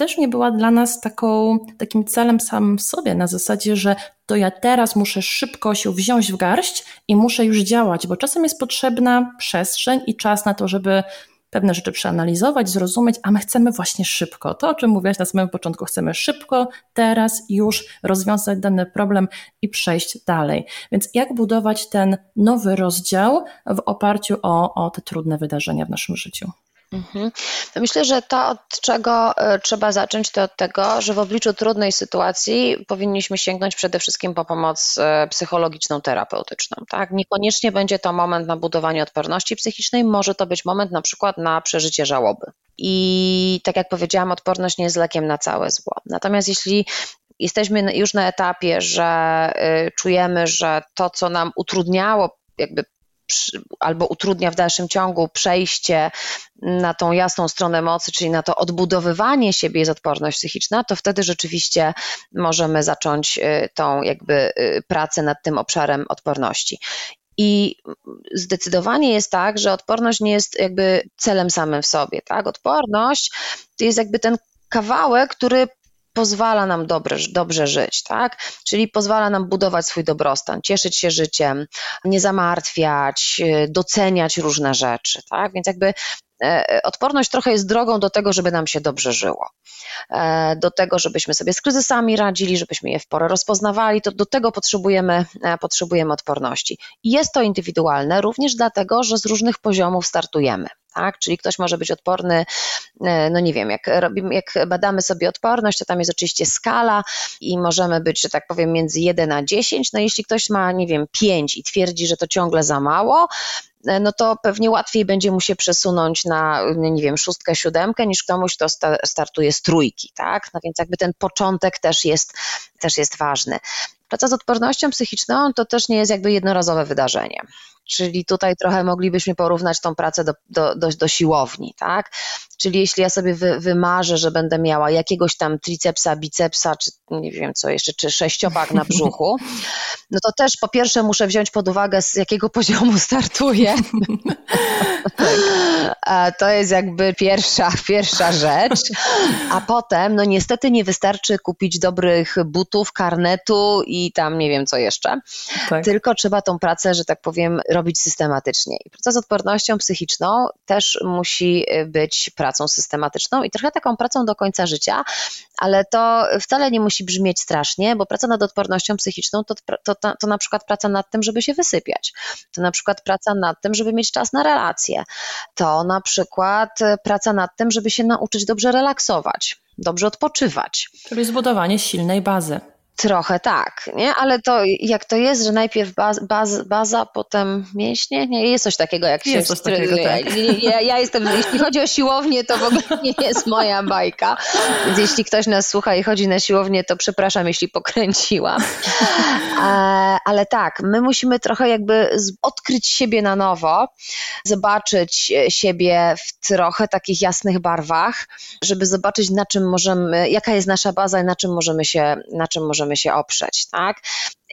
też nie była dla nas taką, takim celem samym sobie, na zasadzie, że to ja teraz muszę szybko się wziąć w garść i muszę już działać, bo czasem jest potrzebna przestrzeń i czas na to, żeby pewne rzeczy przeanalizować, zrozumieć, a my chcemy właśnie szybko. To, o czym mówiłaś na samym początku, chcemy szybko, teraz, już rozwiązać dany problem i przejść dalej. Więc jak budować ten nowy rozdział w oparciu o, o te trudne wydarzenia w naszym życiu? Mhm. Myślę, że to, od czego e, trzeba zacząć, to od tego, że w obliczu trudnej sytuacji powinniśmy sięgnąć przede wszystkim po pomoc e, psychologiczną, terapeutyczną. Tak? Niekoniecznie będzie to moment na budowanie odporności psychicznej, może to być moment na przykład na przeżycie żałoby. I tak jak powiedziałam, odporność nie jest lekiem na całe zło. Natomiast jeśli jesteśmy już na etapie, że e, czujemy, że to, co nam utrudniało jakby albo utrudnia w dalszym ciągu przejście na tą jasną stronę mocy, czyli na to odbudowywanie siebie jest odporność psychiczna, to wtedy rzeczywiście możemy zacząć y, tą jakby y, pracę nad tym obszarem odporności. I zdecydowanie jest tak, że odporność nie jest jakby celem samym w sobie. Tak? Odporność to jest jakby ten kawałek, który pozwala nam dobrze, dobrze żyć, tak? Czyli pozwala nam budować swój dobrostan, cieszyć się życiem, nie zamartwiać, y, doceniać różne rzeczy, tak? Więc jakby odporność trochę jest drogą do tego, żeby nam się dobrze żyło. E, do tego, żebyśmy sobie z kryzysami radzili, żebyśmy je w porę rozpoznawali, to do tego potrzebujemy, e, potrzebujemy odporności. I jest to indywidualne również dlatego, że z różnych poziomów startujemy tak? Czyli ktoś może być odporny, e, no nie wiem, jak, robimy, jak badamy sobie odporność, to tam jest oczywiście skala i możemy być, że tak powiem, między 1 a 10. No jeśli ktoś ma, nie wiem, 5 i twierdzi, że to ciągle za mało, e, no to pewnie łatwiej będzie mu się przesunąć na, nie wiem, szóstkę, siódemkę, niż komuś, kto sta startuje z trójki, tak? No więc jakby ten początek też jest, też jest ważny. Praca z odpornością psychiczną to też nie jest jakby jednorazowe wydarzenie. Czyli tutaj trochę moglibyśmy porównać tą pracę do, do, do, do siłowni, tak? Czyli jeśli ja sobie wy, wymarzę, że będę miała jakiegoś tam tricepsa, bicepsa, czy nie wiem co jeszcze, czy sześciopak na brzuchu, *laughs* no to też po pierwsze muszę wziąć pod uwagę, z jakiego poziomu startuję. *laughs* Tak. To jest jakby pierwsza, pierwsza rzecz. A potem, no niestety nie wystarczy kupić dobrych butów, karnetu i tam nie wiem co jeszcze. Tak. Tylko trzeba tą pracę, że tak powiem, robić systematycznie. I praca z odpornością psychiczną też musi być pracą systematyczną i trochę taką pracą do końca życia, ale to wcale nie musi brzmieć strasznie, bo praca nad odpornością psychiczną to, to, to, to na przykład praca nad tym, żeby się wysypiać. To na przykład praca nad tym, żeby mieć czas na relacje. To na przykład praca nad tym, żeby się nauczyć dobrze relaksować, dobrze odpoczywać. Czyli zbudowanie silnej bazy. Trochę tak, nie? Ale to jak to jest, że najpierw baz, baz, baza, potem mięśnie? Nie, jest coś takiego jak jest się... Coś takiego, tak. ja, ja, jestem, jeśli chodzi o siłownię, to w ogóle nie jest moja bajka. Więc jeśli ktoś nas słucha i chodzi na siłownię, to przepraszam, jeśli pokręciłam. E, ale tak, my musimy trochę jakby odkryć siebie na nowo, zobaczyć siebie w trochę takich jasnych barwach, żeby zobaczyć na czym możemy, jaka jest nasza baza i na czym możemy się, na czym możemy możemy się oprzeć, tak?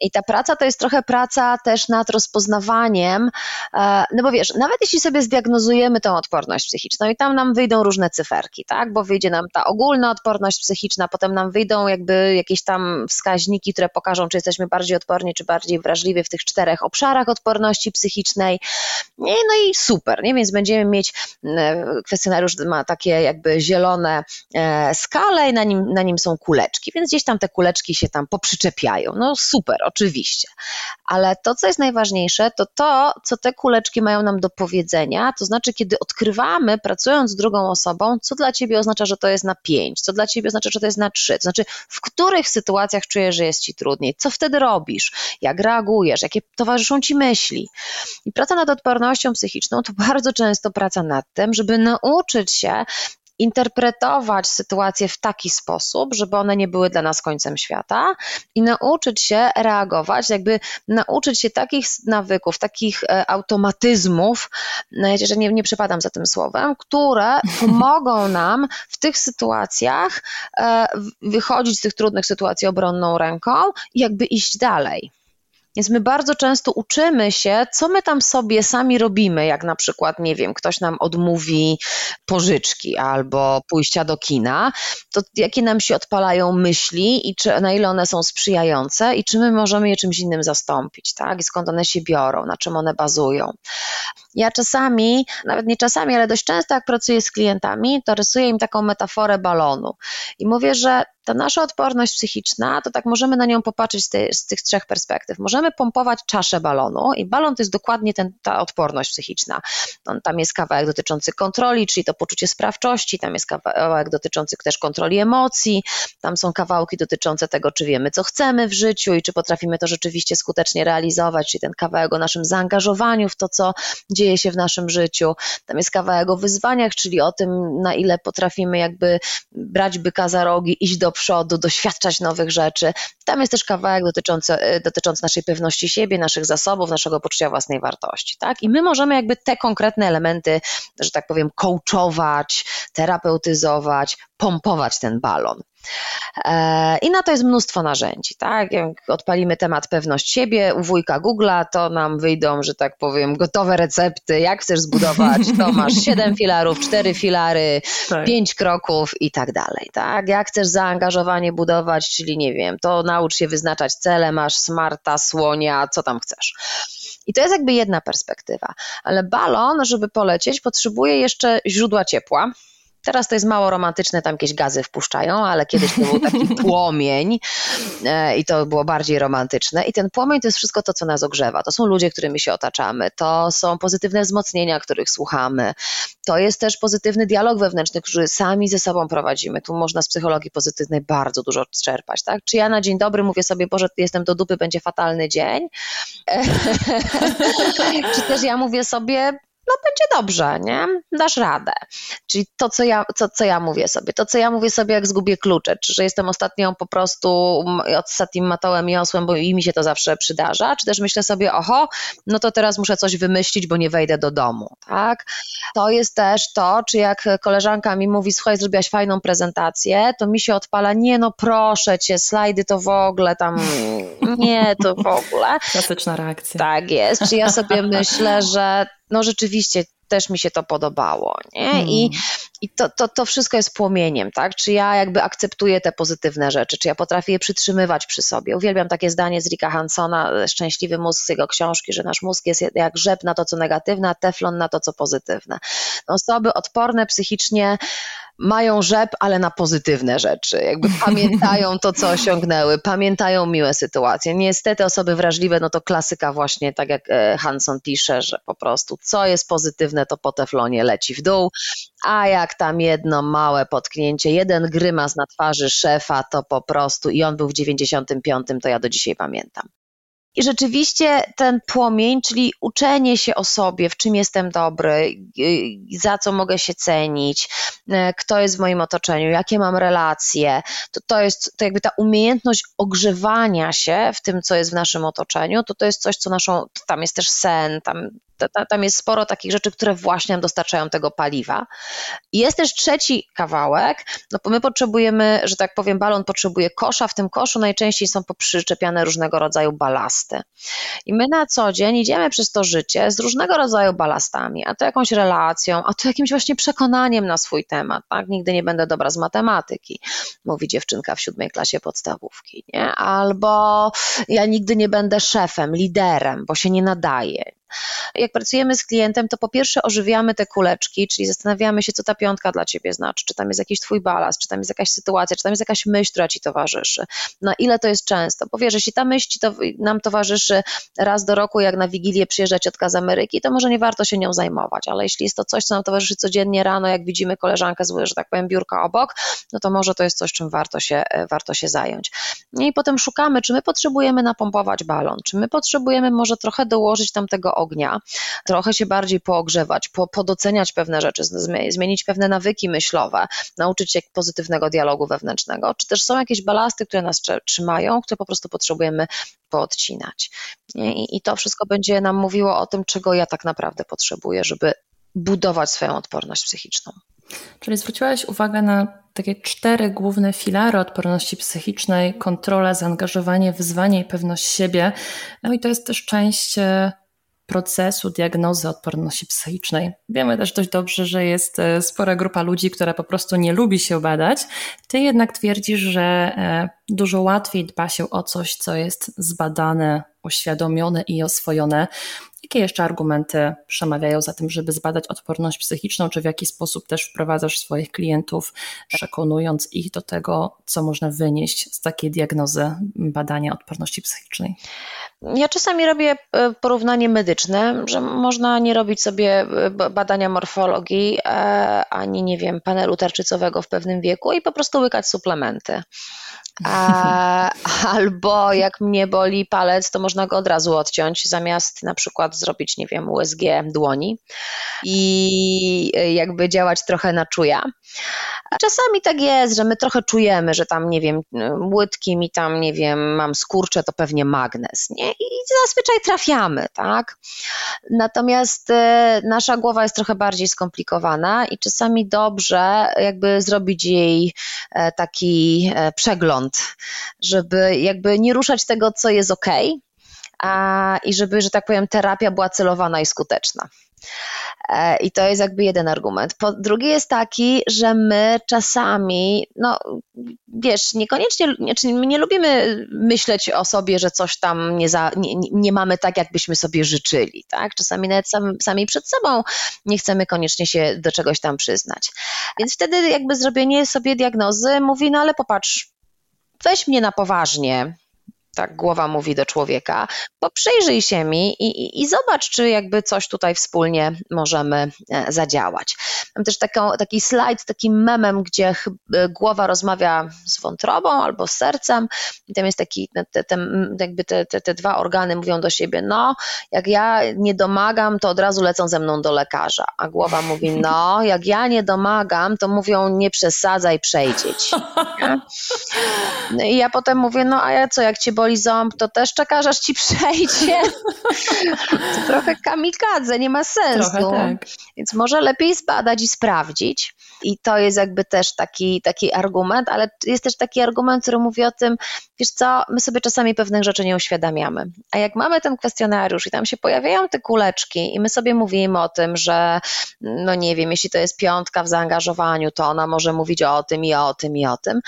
I ta praca to jest trochę praca też nad rozpoznawaniem, e, no bo wiesz, nawet jeśli sobie zdiagnozujemy tą odporność psychiczną i tam nam wyjdą różne cyferki, tak, bo wyjdzie nam ta ogólna odporność psychiczna, potem nam wyjdą jakby jakieś tam wskaźniki, które pokażą, czy jesteśmy bardziej odporni, czy bardziej wrażliwi w tych czterech obszarach odporności psychicznej. No i super, nie? Więc będziemy mieć, kwestionariusz ma takie jakby zielone e, skale i na nim, na nim są kuleczki, więc gdzieś tam te kuleczki się tam poprzyczepiają. No super, oczywiście. Ale to, co jest najważniejsze, to to, co te kuleczki mają nam do powiedzenia, to znaczy, kiedy odkrywamy, pracując z drugą osobą, co dla ciebie oznacza, że to jest na pięć, co dla ciebie oznacza, że to jest na trzy, to znaczy, w których sytuacjach czujesz, że jest ci trudniej, co wtedy robisz, jak reagujesz, jakie towarzyszą ci myśli. I praca nad odpornością psychiczną to *laughs* bardzo często praca nad tym, żeby nauczyć się interpretować sytuacje w taki sposób, żeby one nie były dla nas końcem świata i nauczyć się reagować, jakby nauczyć się takich nawyków, takich e, automatyzmów, no że nie, nie przepadam za tym słowem, które *laughs* pomogą nam w tych sytuacjach e, wychodzić z tych trudnych sytuacji obronną ręką i jakby iść dalej. Więc my bardzo często uczymy się, co my tam sobie sami robimy, jak na przykład, nie wiem, ktoś nam odmówi pożyczki albo pójścia do kina, to jakie nam się odpalają myśli i czy, na ile one są sprzyjające i czy my możemy je czymś innym zastąpić, tak? I skąd one się biorą, na czym one bazują. Ja czasami, nawet nie czasami, ale dość często, jak pracuję z klientami, to rysuję im taką metaforę balonu i mówię, że ta nasza odporność psychiczna, to tak możemy na nią popatrzeć z, z tych trzech perspektyw. Możemy pompować czaszę balonu i balon to jest dokładnie ten, ta odporność psychiczna. On, tam jest kawałek dotyczący kontroli, czyli to poczucie sprawczości, tam jest kawałek dotyczący też kontroli emocji, tam są kawałki dotyczące tego, czy wiemy, co chcemy w życiu i czy potrafimy to rzeczywiście skutecznie realizować, czyli ten kawałek o naszym zaangażowaniu w to, co dzieje się w naszym życiu. Tam jest kawałek o wyzwaniach, czyli o tym, na ile potrafimy jakby brać byka za rogi, iść do przodu, doświadczać nowych rzeczy. Tam jest też kawałek dotyczący, e, dotyczący naszej pewności siebie, naszych zasobów, naszego poczucia własnej wartości. Tak? I my możemy jakby te konkretne elementy, że tak powiem, coachować, terapeutyzować, pompować ten balon. E, I na to jest mnóstwo narzędzi, tak? Jak odpalimy temat pewność siebie u wujka Google'a, to nam wyjdą, że tak powiem, gotowe recepty, jak chcesz zbudować, to *laughs* masz siedem filarów, cztery filary, tak. pięć kroków i tak dalej, tak? Jak chcesz zaangażowanie budować, czyli nie wiem, to naucz się wyznaczać cele, masz smarta, słonia, co tam chcesz. I to jest jakby jedna perspektywa, ale balon, żeby polecieć, potrzebuje jeszcze źródła ciepła, Teraz to jest mało romantyczne, tam jakieś gazy wpuszczają, ale kiedyś to był taki *laughs* płomień e, i to było bardziej romantyczne. I ten płomień to jest wszystko to, co nas ogrzewa. To są ludzie, którymi się otaczamy, to są pozytywne wzmocnienia, których słuchamy, to jest też pozytywny dialog wewnętrzny, który sami ze sobą prowadzimy. Tu można z psychologii pozytywnej bardzo dużo czerpać. Tak? Czy ja na dzień dobry mówię sobie, Boże, jestem do dupy, będzie fatalny dzień? *laughs* Czy też ja mówię sobie, no będzie dobrze, nie? Dasz radę. Czyli to, co ja, co, co ja mówię sobie, to, co ja mówię sobie, jak zgubię klucze, czy że jestem ostatnią po prostu ostatnim matołem i osłem, bo i mi się to zawsze przydarza, czy też myślę sobie, oho, no to teraz muszę coś wymyślić, bo nie wejdę do domu, tak? To jest też to, czy jak koleżanka mi mówi, słuchaj, zrobiłaś fajną prezentację, to mi się odpala, nie no proszę cię, slajdy to w ogóle tam, *laughs* nie, to w ogóle. Klasyczna reakcja. Tak jest, czy ja sobie *laughs* myślę, że no rzeczywiście też mi się to podobało. Nie? Hmm. I, i to, to, to wszystko jest płomieniem, tak? Czy ja jakby akceptuję te pozytywne rzeczy, czy ja potrafię je przytrzymywać przy sobie. Uwielbiam takie zdanie z Ricka Hansona, Szczęśliwy mózg z jego książki, że nasz mózg jest jak rzep na to, co negatywne, a teflon na to, co pozytywne. Osoby odporne psychicznie mają rzep, ale na pozytywne rzeczy. Jakby *laughs* pamiętają to, co osiągnęły, pamiętają miłe sytuacje. Niestety osoby wrażliwe, no to klasyka właśnie, tak jak e, Hanson pisze, że po prostu co jest pozytywne, to po teflonie leci w dół, a jak tam jedno małe potknięcie, jeden grymas na twarzy szefa, to po prostu i on był w 95, to ja do dzisiaj pamiętam. I rzeczywiście ten płomień, czyli uczenie się o sobie, w czym jestem dobry, za co mogę się cenić, e, kto jest w moim otoczeniu, jakie mam relacje, to, to jest to jakby ta umiejętność ogrzewania się w tym, co jest w naszym otoczeniu, to to jest coś, co naszą, tam jest też sen, tam tam jest sporo takich rzeczy, które właśnie nam dostarczają tego paliwa. Jest też trzeci kawałek, no my potrzebujemy, że tak powiem, balon potrzebuje kosza, w tym koszu najczęściej są poprzyczepiane różnego rodzaju balasty. I my na co dzień idziemy przez to życie z różnego rodzaju balastami, a to jakąś relacją, a to jakimś właśnie przekonaniem na swój temat, tak? Nigdy nie będę dobra z matematyki, mówi dziewczynka w siódmej klasie podstawówki, nie? Albo ja nigdy nie będę szefem, liderem, bo się nie nadaje, jak pracujemy z klientem, to po pierwsze ożywiamy te kuleczki, czyli zastanawiamy się, co ta piątka dla ciebie znaczy, czy tam jest jakiś twój balast, czy tam jest jakaś sytuacja, czy tam jest jakaś myśl, która ci towarzyszy, na ile to jest często. Bo wiesz, jeśli ta myśl to, nam towarzyszy raz do roku, jak na Wigilię przyjeżdża ciotka z Ameryki, to może nie warto się nią zajmować, ale jeśli jest to coś, co nam towarzyszy codziennie rano, jak widzimy koleżankę z, że tak powiem, biurka obok, no to może to jest coś, czym warto się, warto się zająć. I potem szukamy, czy my potrzebujemy napompować balon, czy my potrzebujemy może trochę dołożyć tam tego ognia, trochę się bardziej poogrzewać, po, podoceniać pewne rzeczy, zmienić pewne nawyki myślowe, nauczyć się pozytywnego dialogu wewnętrznego, czy też są jakieś balasty, które nas trzymają, które po prostu potrzebujemy poodcinać. I, I to wszystko będzie nam mówiło o tym, czego ja tak naprawdę potrzebuję, żeby budować swoją odporność psychiczną. Czyli zwróciłaś uwagę na takie cztery główne filary odporności psychicznej: kontrola, zaangażowanie, wyzwanie i pewność siebie. No i to jest też część e, procesu diagnozy odporności psychicznej. Wiemy też dość dobrze, że jest e, spora grupa ludzi, która po prostu nie lubi się badać. Ty jednak twierdzisz, że e, dużo łatwiej dba się o coś, co jest zbadane, uświadomione i oswojone. Jakie jeszcze argumenty przemawiają za tym, żeby zbadać odporność psychiczną, czy w jaki sposób też wprowadzasz swoich klientów, przekonując ich do tego, co można wynieść z takiej diagnozy badania odporności psychicznej? Ja czasami robię e, porównanie medyczne, że można nie robić sobie e, badania morfologii e, ani, nie wiem, panelu tarczycowego w pewnym wieku i po prostu łykać suplementy. A, *laughs* albo jak mnie boli palec, to można go od razu odciąć, zamiast na przykład zrobić, nie wiem, USG dłoni i jakby działać trochę na czuja. Czasami tak jest, że my trochę czujemy, że tam, nie wiem, łydki mi tam, nie wiem, mam skurcze, to pewnie magnes, nie? I zazwyczaj trafiamy, tak? Natomiast e, nasza głowa jest trochę bardziej skomplikowana i czasami dobrze jakby zrobić jej e, taki e, przegląd, żeby jakby nie ruszać tego, co jest ok, a, i żeby, że tak powiem, terapia była celowana i skuteczna. E, I to jest jakby jeden argument. Po, drugi jest taki, że my czasami, no wiesz, niekoniecznie, znaczy my nie lubimy myśleć o sobie, że coś tam nie, za, nie, nie mamy tak, jakbyśmy sobie życzyli, tak? Czasami nawet sam, sami przed sobą nie chcemy koniecznie się do czegoś tam przyznać. Więc wtedy jakby zrobienie sobie diagnozy mówi, no ale popatrz, weź mnie na poważnie, tak głowa mówi do człowieka, bo przyjrzyj się mi i, i, i, zobacz, czy jakby coś tutaj wspólnie możemy e, zadziałać. Mam też taką, taki slajd z takim memem, gdzie e, głowa rozmawia z wątrobą albo z sercem i tam jest taki, te, te, jakby te, te, te dwa organy mówią do siebie, no jak ja nie domagam, to od razu lecą ze mną do lekarza, a głowa mówi, *laughs* no jak ja nie domagam, to mówią nie przesadzaj, przejdzie ci. *laughs* No i ja potem mówię, no a ja co, jak cię boli ząb, to też czekasz, aż ci przejdzie. to *laughs* trochę kamikadze, nie ma sensu. Tak. Więc może lepiej zbadać i sprawdzić. I to jest jakby też taki, taki argument, ale jest też taki argument, który mówi o tym, wiesz co, my sobie czasami pewnych rzeczy nie uświadamiamy. A jak mamy ten kwestionariusz i tam się pojawiają te kuleczki i my sobie mówimy o tym, że no nie wiem, jeśli to jest piątka w zaangażowaniu, to ona może mówić o tym i o tym i o tym,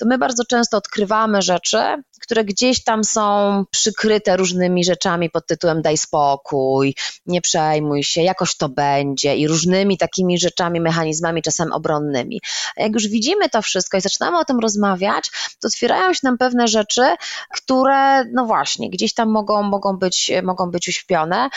to my bardzo często odkrywamy rzeczy, które gdzieś tam są przykryte różnymi rzeczami pod tytułem daj spokój, nie przejmuj się, jakoś to będzie i różnymi takimi rzeczami, mechanizmami czasem obronnymi. A jak już widzimy to wszystko i zaczynamy o tym rozmawiać, to otwierają się nam pewne rzeczy, które, no właśnie, gdzieś tam mogą, mogą, być, mogą być uśpione.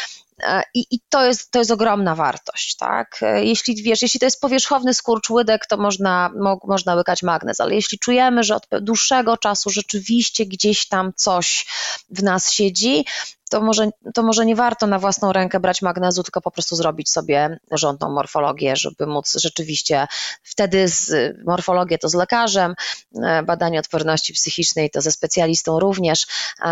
E, I, I, to, jest, to jest ogromna wartość, tak? E, jeśli wiesz, jeśli to jest powierzchowny skurcz łydek, to można, mo, można łykać magnez, ale jeśli czujemy, że od dłuższego czasu rzeczywiście gdzieś tam coś w nas siedzi, to może, to może nie warto na własną rękę brać magnezu, tylko po prostu zrobić sobie porządną morfologię, żeby móc rzeczywiście wtedy z morfologię to z lekarzem, e, badanie odporności psychicznej to ze specjalistą również,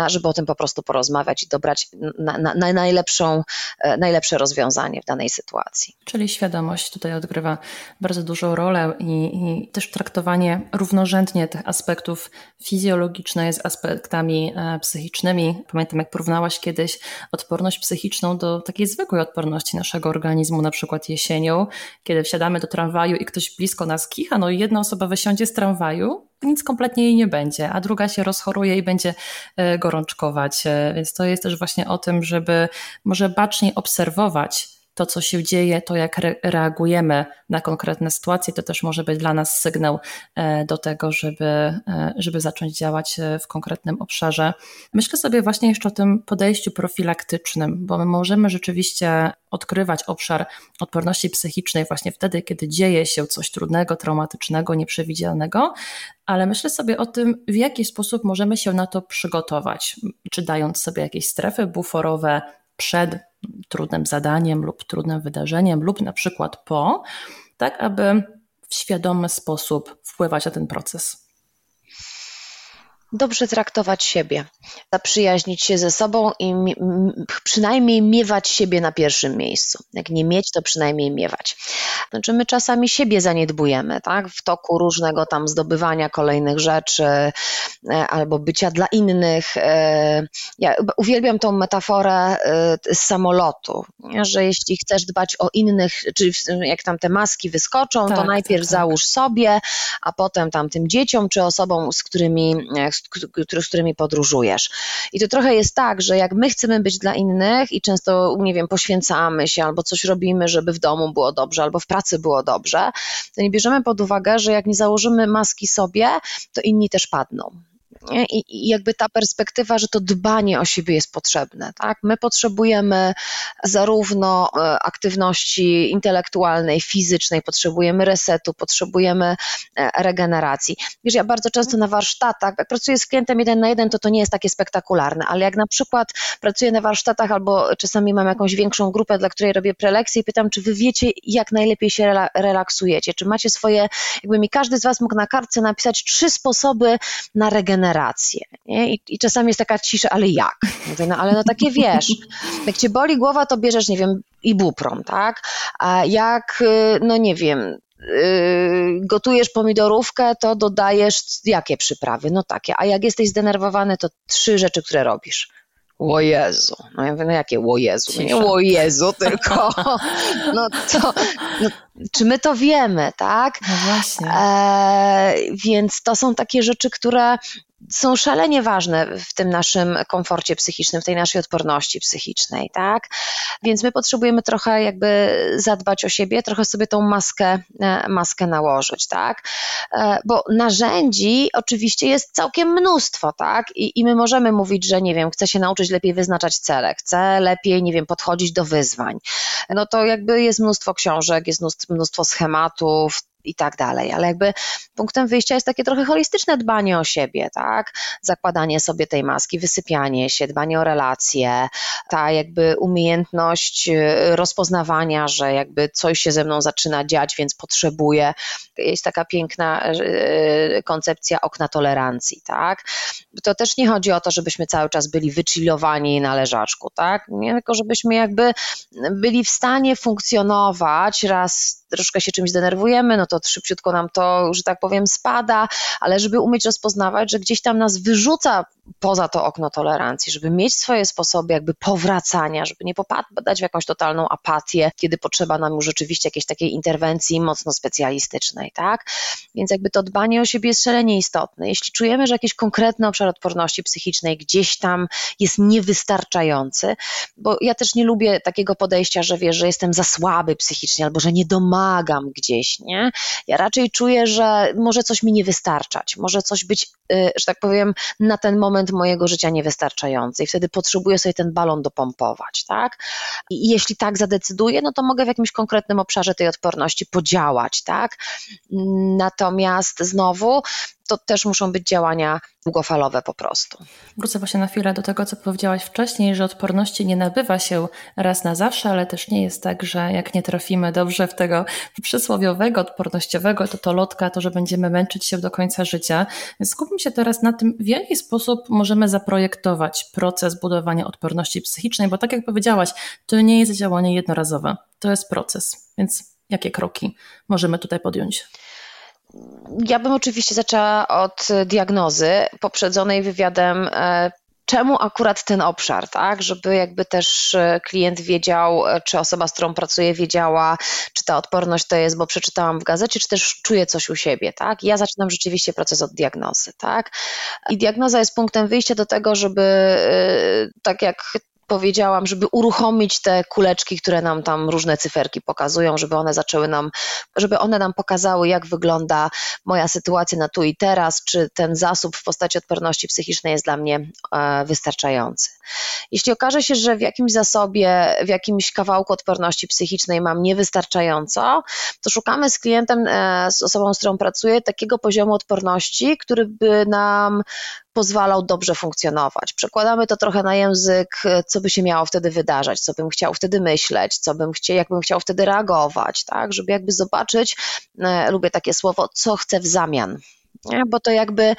żeby o tym po prostu porozmawiać i dobrać na, na, na najlepszą, e, najlepsze rozwiązanie w danej sytuacji. Czyli świadomość tutaj odgrywa bardzo dużą rolę i, i też traktowanie równorzędnie tych aspektów fizjologicznych z aspektami e, psychicznymi. Pamiętam, jak porównałaś kiedyś kiedyś odporność psychiczną do takiej zwykłej odporności naszego organizmu, na przykład jesienią, kiedy wsiadamy do tramwaju i ktoś blisko nas kicha, no i jedna osoba wysiądzie z tramwaju, nic kompletnie jej nie będzie, a druga się rozchoruje i będzie e, gorączkować. E, więc to jest też właśnie o tym, żeby może baczniej obserwować to, co się dzieje, to jak reagujemy na konkretne sytuacje, to też może być dla nas sygnał e, do tego, żeby, e, żeby zacząć działać e, w konkretnym obszarze. Myślę sobie właśnie jeszcze o tym podejściu profilaktycznym, bo my możemy rzeczywiście odkrywać obszar odporności psychicznej właśnie wtedy, kiedy dzieje się coś trudnego, traumatycznego, nieprzewidzianego, ale myślę sobie o tym, w jaki sposób możemy się na to przygotować, czy dając sobie jakieś strefy buforowe przed trudnym zadaniem lub trudnym wydarzeniem, lub na przykład po, tak aby w świadomy sposób wpływać na ten proces dobrze traktować siebie, zaprzyjaźnić się ze sobą i przynajmniej miewać siebie na pierwszym miejscu. Jak nie mieć, to przynajmniej miewać. Znaczy my czasami siebie zaniedbujemy, tak? W toku różnego tam zdobywania kolejnych rzeczy e, albo bycia dla innych. E, ja uwielbiam tą metaforę e, z samolotu, że jeśli chcesz dbać o innych, czy jak tam te maski wyskoczą, tak, to najpierw tak, tak. załóż sobie, a potem tam tym dzieciom, czy osobom, z którymi, z którymi podróżujesz. I to trochę jest tak, że jak my chcemy być dla innych i często, nie wiem, poświęcamy się albo coś robimy, żeby w domu było dobrze, albo w pracy było dobrze, to nie bierzemy pod uwagę, że jak nie założymy maski sobie, to inni też padną. I, jakby ta perspektywa, że to dbanie o siebie jest potrzebne. Tak? My potrzebujemy zarówno e, aktywności intelektualnej, fizycznej, potrzebujemy resetu, potrzebujemy e, regeneracji. Wiesz, ja bardzo często na warsztatach, jak pracuję z klientem jeden na jeden, to to nie jest takie spektakularne, ale jak na przykład pracuję na warsztatach albo czasami mam jakąś większą grupę, dla której robię prelekcje i pytam, czy wy wiecie, jak najlepiej się relaksujecie, czy macie swoje, jakby mi każdy z was mógł na kartce napisać trzy sposoby na regenerację rację. Nie? I, I, czasami jest taka cisza, ale jak? Mówię, no ale no takie wiesz, *laughs* jak cię boli głowa, to bierzesz, nie wiem, ibuprom, tak? A jak, y, no nie wiem, Yy, gotujesz pomidorówkę, to dodajesz jakie przyprawy? No takie. A jak jesteś zdenerwowany, to trzy rzeczy, które robisz. O Jezu. No ja mówię, no jakie o Jezu? No nie o Jezu, *laughs* tylko no to, no, czy my to wiemy, tak? No właśnie. E, więc to są takie rzeczy, które są szalenie ważne w tym naszym komforcie psychicznym, w tej naszej odporności psychicznej, tak? Więc my potrzebujemy trochę jakby zadbać o siebie, trochę sobie tą maskę, e, maskę nałożyć, tak? E, bo narzędzi oczywiście jest całkiem mnóstwo, tak? I, I my możemy mówić, że nie wiem, chcę się nauczyć lepiej wyznaczać cele, chcę lepiej, nie wiem, podchodzić do wyzwań. No to jakby jest mnóstwo książek, jest mnóstwo schematów, i tak dalej. Ale jakby punktem wyjścia jest takie trochę holistyczne dbanie o siebie, tak? Zakładanie sobie tej maski, wysypianie się, dbanie o relacje, ta jakby umiejętność y, rozpoznawania, że jakby coś się ze mną zaczyna dziać, więc potrzebuję. Jest taka piękna y, koncepcja okna tolerancji, tak? To też nie chodzi o to, żebyśmy cały czas byli wychillowani na leżaczku, tak? Nie, tylko żebyśmy jakby byli w stanie funkcjonować raz troszkę się czymś denerwujemy, no to szybciutko nam to, że tak powiem, spada, ale żeby umieć rozpoznawać, że gdzieś tam nas wyrzuca poza to okno tolerancji, żeby mieć swoje sposoby jakby powracania, żeby nie popadać w jakąś totalną apatię, kiedy potrzeba nam już rzeczywiście jakiejś takiej interwencji mocno specjalistycznej, tak? Więc jakby to dbanie o siebie jest szalenie istotne. Jeśli czujemy, że jakiś konkretny obszar obszar odporności psychicznej gdzieś tam jest niewystarczający, bo ja też nie lubię takiego podejścia, że wiesz, że jestem za słaby psychicznie albo że nie domagam gdzieś, nie? Ja raczej czuję, że może coś mi nie wystarczać, może coś być, y, że tak powiem, na ten moment mojego życia niewystarczające i wtedy potrzebuję sobie ten balon dopompować, tak? I jeśli tak zadecyduję, no to mogę w jakimś konkretnym obszarze tej odporności podziałać, tak? Natomiast znowu to też muszą być działania długofalowe po prostu. Wrócę właśnie na chwilę do tego, co powiedziałaś wcześniej, że odporności nie nabywa się raz na zawsze, ale też nie jest tak, że jak nie trafimy dobrze w tego przysłowiowego, odpornościowego, to to lotka, to że będziemy męczyć się do końca życia. Skupmy się teraz na tym, w jaki sposób możemy zaprojektować proces budowania odporności psychicznej, bo tak jak powiedziałaś, to nie jest działanie jednorazowe, to jest proces. Więc jakie kroki możemy tutaj podjąć? Ja bym oczywiście zaczęła od diagnozy poprzedzonej wywiadem e, czemu akurat ten obszar, tak? Żeby jakby też e, klient wiedział, e, czy osoba, z którą pracuje, wiedziała, czy ta odporność to jest, bo przeczytałam w gazecie, czy też czuje coś u siebie, tak? Ja zaczynam rzeczywiście proces od diagnozy, tak? I diagnoza jest punktem wyjścia do tego, żeby tak jak powiedziałam, żeby uruchomić te kuleczki, które nam tam różne cyferki pokazują, żeby one zaczęły nam, żeby one nam pokazały, jak wygląda moja sytuacja na tu i teraz, czy ten zasób w postaci odporności psychicznej jest dla mnie e, wystarczający. Jeśli okaże się, że w jakimś zasobie, w jakimś kawałku odporności psychicznej mam niewystarczająco, to szukamy z klientem, e, z osobą, z którą pracuję, takiego poziomu odporności, który by nam pozwalał dobrze funkcjonować. Przekładamy to trochę na język, co by się miało wtedy wydarzać, co bym chciał wtedy myśleć, co bym chciał, jak bym chciał wtedy reagować, tak, żeby jakby zobaczyć, e, lubię takie słowo, co chcę w zamian. Bo to jakby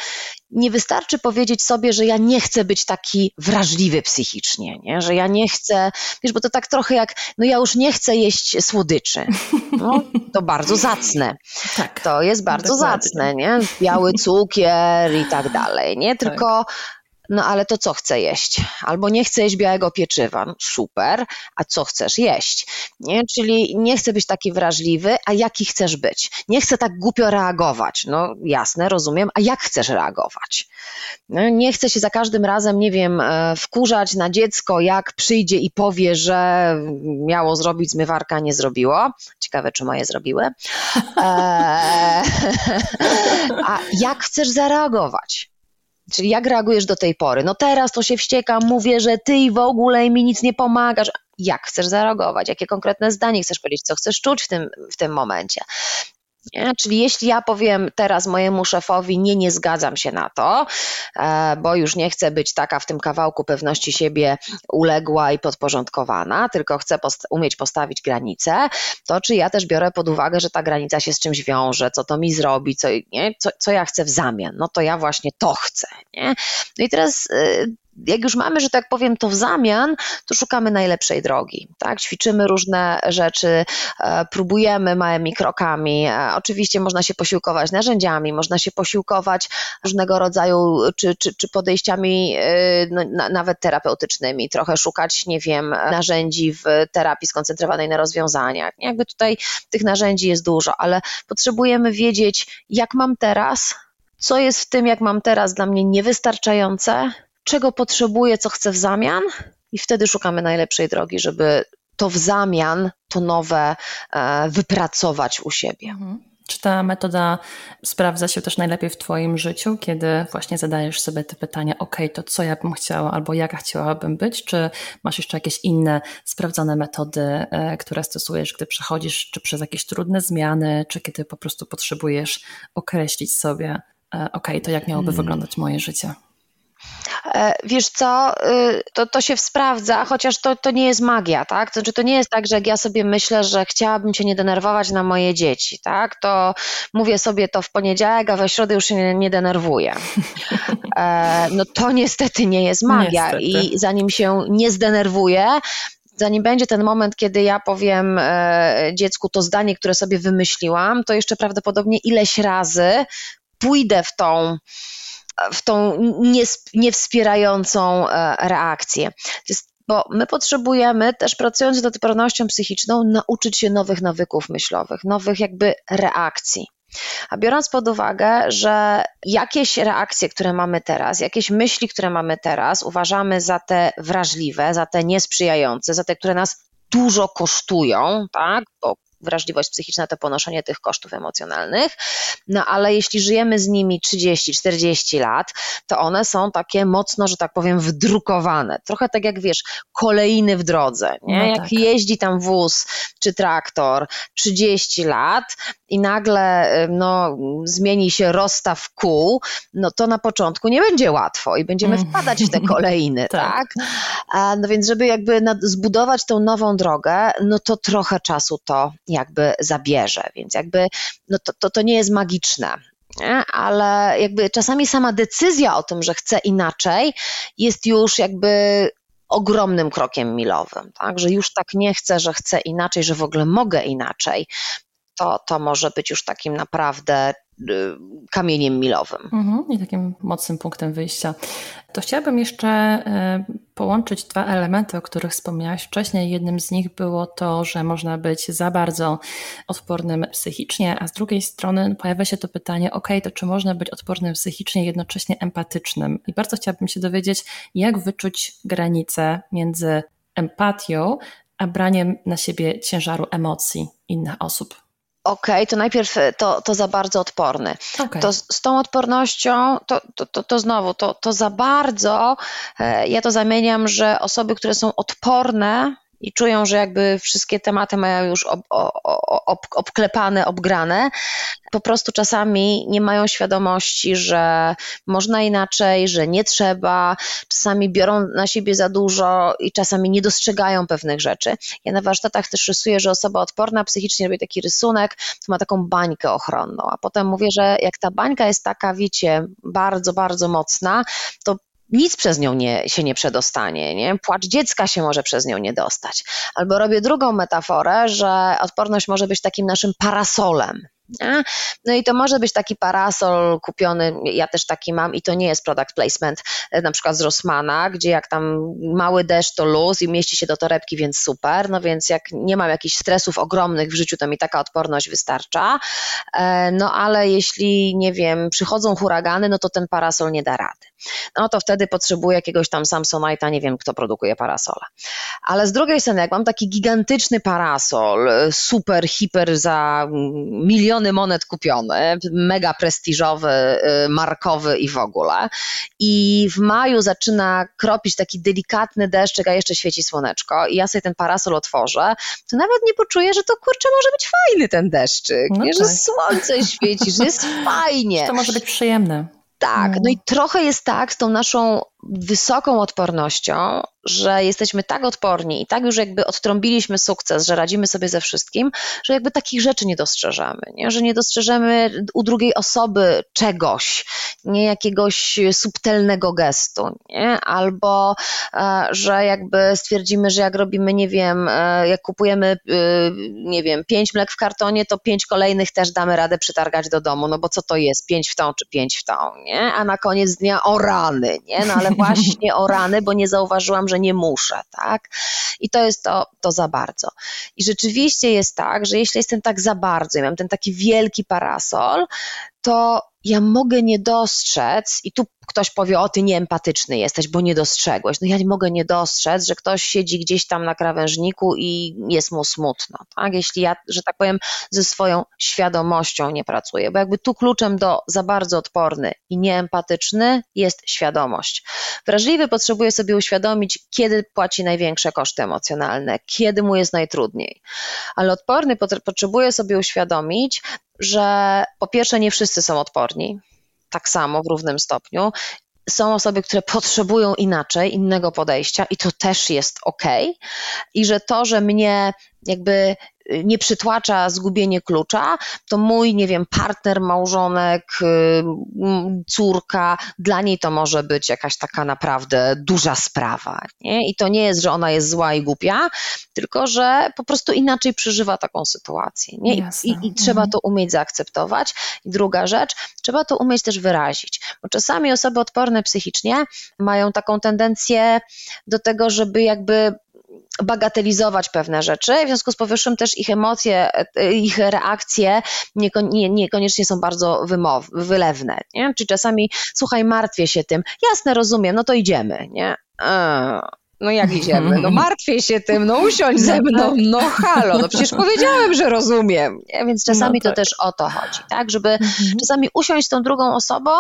nie wystarczy powiedzieć sobie, że ja nie chcę być taki wrażliwy psychicznie, nie? że ja nie chcę, wiesz, bo to tak trochę jak, no ja już nie chcę jeść słodyczy. No, to bardzo zacne. Tak, to jest bardzo dokładnie. zacne, nie? Biały cukier i tak dalej, nie? Tylko tak no ale to co chcę jeść? Albo nie chcę jeść białego pieczywa. No, super, a co chcesz jeść? Nie? Czyli nie chcę być taki wrażliwy, a jaki chcesz być? Nie chcę tak głupio reagować. No jasne, rozumiem, a jak chcesz reagować? No, nie chcę się za każdym razem, nie wiem, e, wkurzać na dziecko, jak przyjdzie i powie, że miało zrobić zmywarka, nie zrobiło. Ciekawe, czy moje zrobiły. Eee, *laughs* a jak chcesz zareagować? Czyli jak reagujesz do tej pory? No teraz to się wściekam, mówię, że ty i w ogóle mi nic nie pomagasz. Jak chcesz zareagować? Jakie konkretne zdanie chcesz powiedzieć? Co chcesz czuć w tym, w tym momencie? Nie? Czyli jeśli ja powiem teraz mojemu szefowi, nie, nie zgadzam się na to, e, bo już nie chcę być taka w tym kawałku pewności siebie uległa i podporządkowana, tylko chcę post umieć postawić granicę, to czy ja też biorę pod uwagę, że ta granica się z czymś wiąże, co to mi zrobi, co, nie? co, co ja chcę w zamian, no to ja właśnie to chcę. Nie? No i teraz y, jak już mamy, że tak powiem, to w zamian, to szukamy najlepszej drogi. Tak? Ćwiczymy różne rzeczy, e, próbujemy małymi krokami. E, oczywiście można się posiłkować narzędziami, można się posiłkować różnego rodzaju czy, czy, czy podejściami e, no, nawet terapeutycznymi, trochę szukać, nie wiem, narzędzi w terapii skoncentrowanej na rozwiązaniach. Jakby tutaj tych narzędzi jest dużo, ale potrzebujemy wiedzieć, jak mam teraz, co jest w tym, jak mam teraz, dla mnie niewystarczające, czego potrzebuję, co chcę w zamian, i wtedy szukamy najlepszej drogi, żeby to w zamian, to nowe e, wypracować u siebie. Mhm. Czy ta metoda sprawdza się też najlepiej w Twoim życiu, kiedy właśnie zadajesz sobie te pytania, ok, to co ja bym chciała albo jaka chciałabym być, czy masz jeszcze jakieś inne sprawdzone metody, e, które stosujesz, gdy przechodzisz czy przez jakieś trudne zmiany, czy kiedy po prostu potrzebujesz określić sobie, e, ok, to jak miałoby hmm. wyglądać moje życie? E, wiesz co, y, to, to się sprawdza, chociaż to, to nie jest magia, tak? To znaczy to nie jest tak, że jak ja sobie myślę, że chciałabym cię nie denerwować na moje dzieci, tak? To mówię sobie to w poniedziałek, a we środę już się nie, nie denerwuję. *laughs* E, no to niestety nie jest magia niestety. i zanim się nie zdenerwuję, zanim będzie ten moment, kiedy ja powiem e, dziecku to zdanie, które sobie wymyśliłam, to jeszcze prawdopodobnie ileś razy pójdę w tą w tą niewspierającą e, reakcję. Bo my potrzebujemy też pracując nad odpornością psychiczną nauczyć się nowych nawyków myślowych, nowych jakby reakcji. A biorąc pod uwagę, że jakieś reakcje, które mamy teraz, jakieś myśli, które mamy teraz, uważamy za te wrażliwe, za te niesprzyjające, za te, które nas dużo kosztują, tak? Bo wrażliwość psychiczna to ponoszenie tych kosztów emocjonalnych, no ale jeśli żyjemy z nimi 30-40 lat, to one są takie mocno, że tak powiem, wdrukowane. Trochę tak jak wiesz, kolejny w drodze. Nie? No jak tak. jeździ tam wóz czy traktor 30 lat i nagle no, zmieni się rozstaw kół, no to na początku nie będzie łatwo i będziemy mm. wpadać w te *laughs* kolejny, tak? tak? No więc, żeby jakby zbudować tą nową drogę, no to trochę czasu to jakby zabierze, więc jakby no to, to, to nie jest magiczne. Nie? ale jakby czasami sama decyzja o tym, że chcę inaczej, jest już jakby ogromnym krokiem milowym, tak? że już tak nie chcę, że chcę inaczej, że w ogóle mogę inaczej, to, to może być już takim naprawdę kamieniem milowym. Mhm, I takim mocnym punktem wyjścia. To chciałabym jeszcze y, połączyć dwa elementy, o których wspomniałaś wcześniej. Jednym z nich było to, że można być za bardzo odpornym psychicznie, a z drugiej strony pojawia się to pytanie, ok, to czy można być odpornym psychicznie, jednocześnie empatycznym? I bardzo chciałabym się dowiedzieć, jak wyczuć granicę między empatią, a braniem na siebie ciężaru emocji innych osób. Okej, okay, to najpierw e, to, to za bardzo odporny. Okay. To z, z tą odpornością, to, to, to, to znowu, to, to za bardzo, e, ja to zamieniam, że osoby, które są odporne i czują, że jakby wszystkie tematy mają już ob, ob, obklepane, obgrane, po prostu czasami nie mają świadomości, że można inaczej, że nie trzeba, czasami biorą na siebie za dużo i czasami nie dostrzegają pewnych rzeczy. Ja na warsztatach też rysuję, że osoba odporna psychicznie robi taki rysunek, to ma taką bańkę ochronną, a potem mówię, że jak ta bańka jest taka, wiecie, bardzo, bardzo mocna, to nic przez nią nie, się nie przedostanie, nie? Płacz dziecka się może przez nią nie dostać. Albo robię drugą metaforę, że odporność może być takim naszym parasolem. No i to może być taki parasol kupiony, ja też taki mam i to nie jest product placement, e, na przykład z Rossmana, gdzie jak tam mały deszcz to luz i mieści się do torebki, więc super, no więc jak nie mam jakichś stresów ogromnych w życiu, to mi taka odporność wystarcza, e, no ale jeśli, nie wiem, przychodzą huragany, no to ten parasol nie da rady. No to wtedy potrzebuję jakiegoś tam Samsonite'a, nie wiem kto produkuje parasola. Ale z drugiej strony, jak mam taki gigantyczny parasol, e, super, hiper za miliony monet kupione, mega prestiżowy, y, markowy i w ogóle. I w maju zaczyna kropić taki delikatny deszczyk, a jeszcze świeci słoneczko i ja sobie ten parasol otworzę, to nawet nie poczuję, że to kurczę może być fajny ten deszczyk, no nie, tak. że słońce świeci, że jest *laughs* fajnie. Że to może być przyjemne. Tak, no i trochę jest tak z tą naszą wysoką odpornością, że jesteśmy tak odporni i tak już jakby odtrąbiliśmy sukces, że radzimy sobie ze wszystkim, że jakby takich rzeczy nie dostrzeżemy, nie? że nie dostrzeżemy u drugiej osoby czegoś, nie jakiegoś subtelnego gestu, nie? albo e, że jakby stwierdzimy, że jak robimy, nie wiem, e, jak kupujemy, e, nie wiem, pięć mlek w kartonie, to pięć kolejnych też damy radę przytargać do domu, no bo co to jest, pięć w tą czy pięć w tą, nie? a na koniec dnia o rany, nie? no ale *laughs* właśnie o rany, bo nie zauważyłam, że nie muszę, tak? I to jest to, to za bardzo. I rzeczywiście jest tak, że jeśli jestem tak za bardzo i mam ten taki wielki parasol, to ja mogę nie dostrzec, i tu ktoś powie, o ty nieempatyczny jesteś, bo nie dostrzegłeś. No ja nie mogę nie dostrzec, że ktoś siedzi gdzieś tam na krawężniku i jest mu smutno, tak? Jeśli ja, że tak powiem, ze swoją świadomością nie pracuję, bo jakby tu kluczem do za bardzo odporny i nieempatyczny jest świadomość. Wrażliwy potrzebuje sobie uświadomić, kiedy płaci największe koszty emocjonalne, kiedy mu jest najtrudniej, ale odporny potrzebuje sobie uświadomić, że po pierwsze nie wszyscy są odporni, tak samo w równym stopniu. Są osoby, które potrzebują inaczej, innego podejścia, i to też jest ok. I że to, że mnie jakby nie przytłacza zgubienie klucza, to mój, nie wiem, partner, małżonek, y, córka, dla niej to może być jakaś taka naprawdę duża sprawa. Nie? I to nie jest, że ona jest zła i głupia, tylko że po prostu inaczej przeżywa taką sytuację. Nie? I, i, I, trzeba mhm. to umieć zaakceptować. I druga rzecz, trzeba to umieć też wyrazić, bo czasami osoby odporne psychicznie mają taką tendencję do tego, żeby jakby bagatelizować pewne rzeczy, w związku z powyższym też ich emocje, ich reakcje niekoniecznie są bardzo wymow, wylewne. Nie? Czyli czasami, słuchaj, martwię się tym, jasne, rozumiem, no to idziemy. Nie? no jak idziemy? No martwię się tym, no usiądź ze no mną, tak. no halo, no przecież powiedziałem, że rozumiem. Nie? Więc czasami no tak. to też o to chodzi, tak? Żeby mhm. czasami usiąść z tą drugą osobą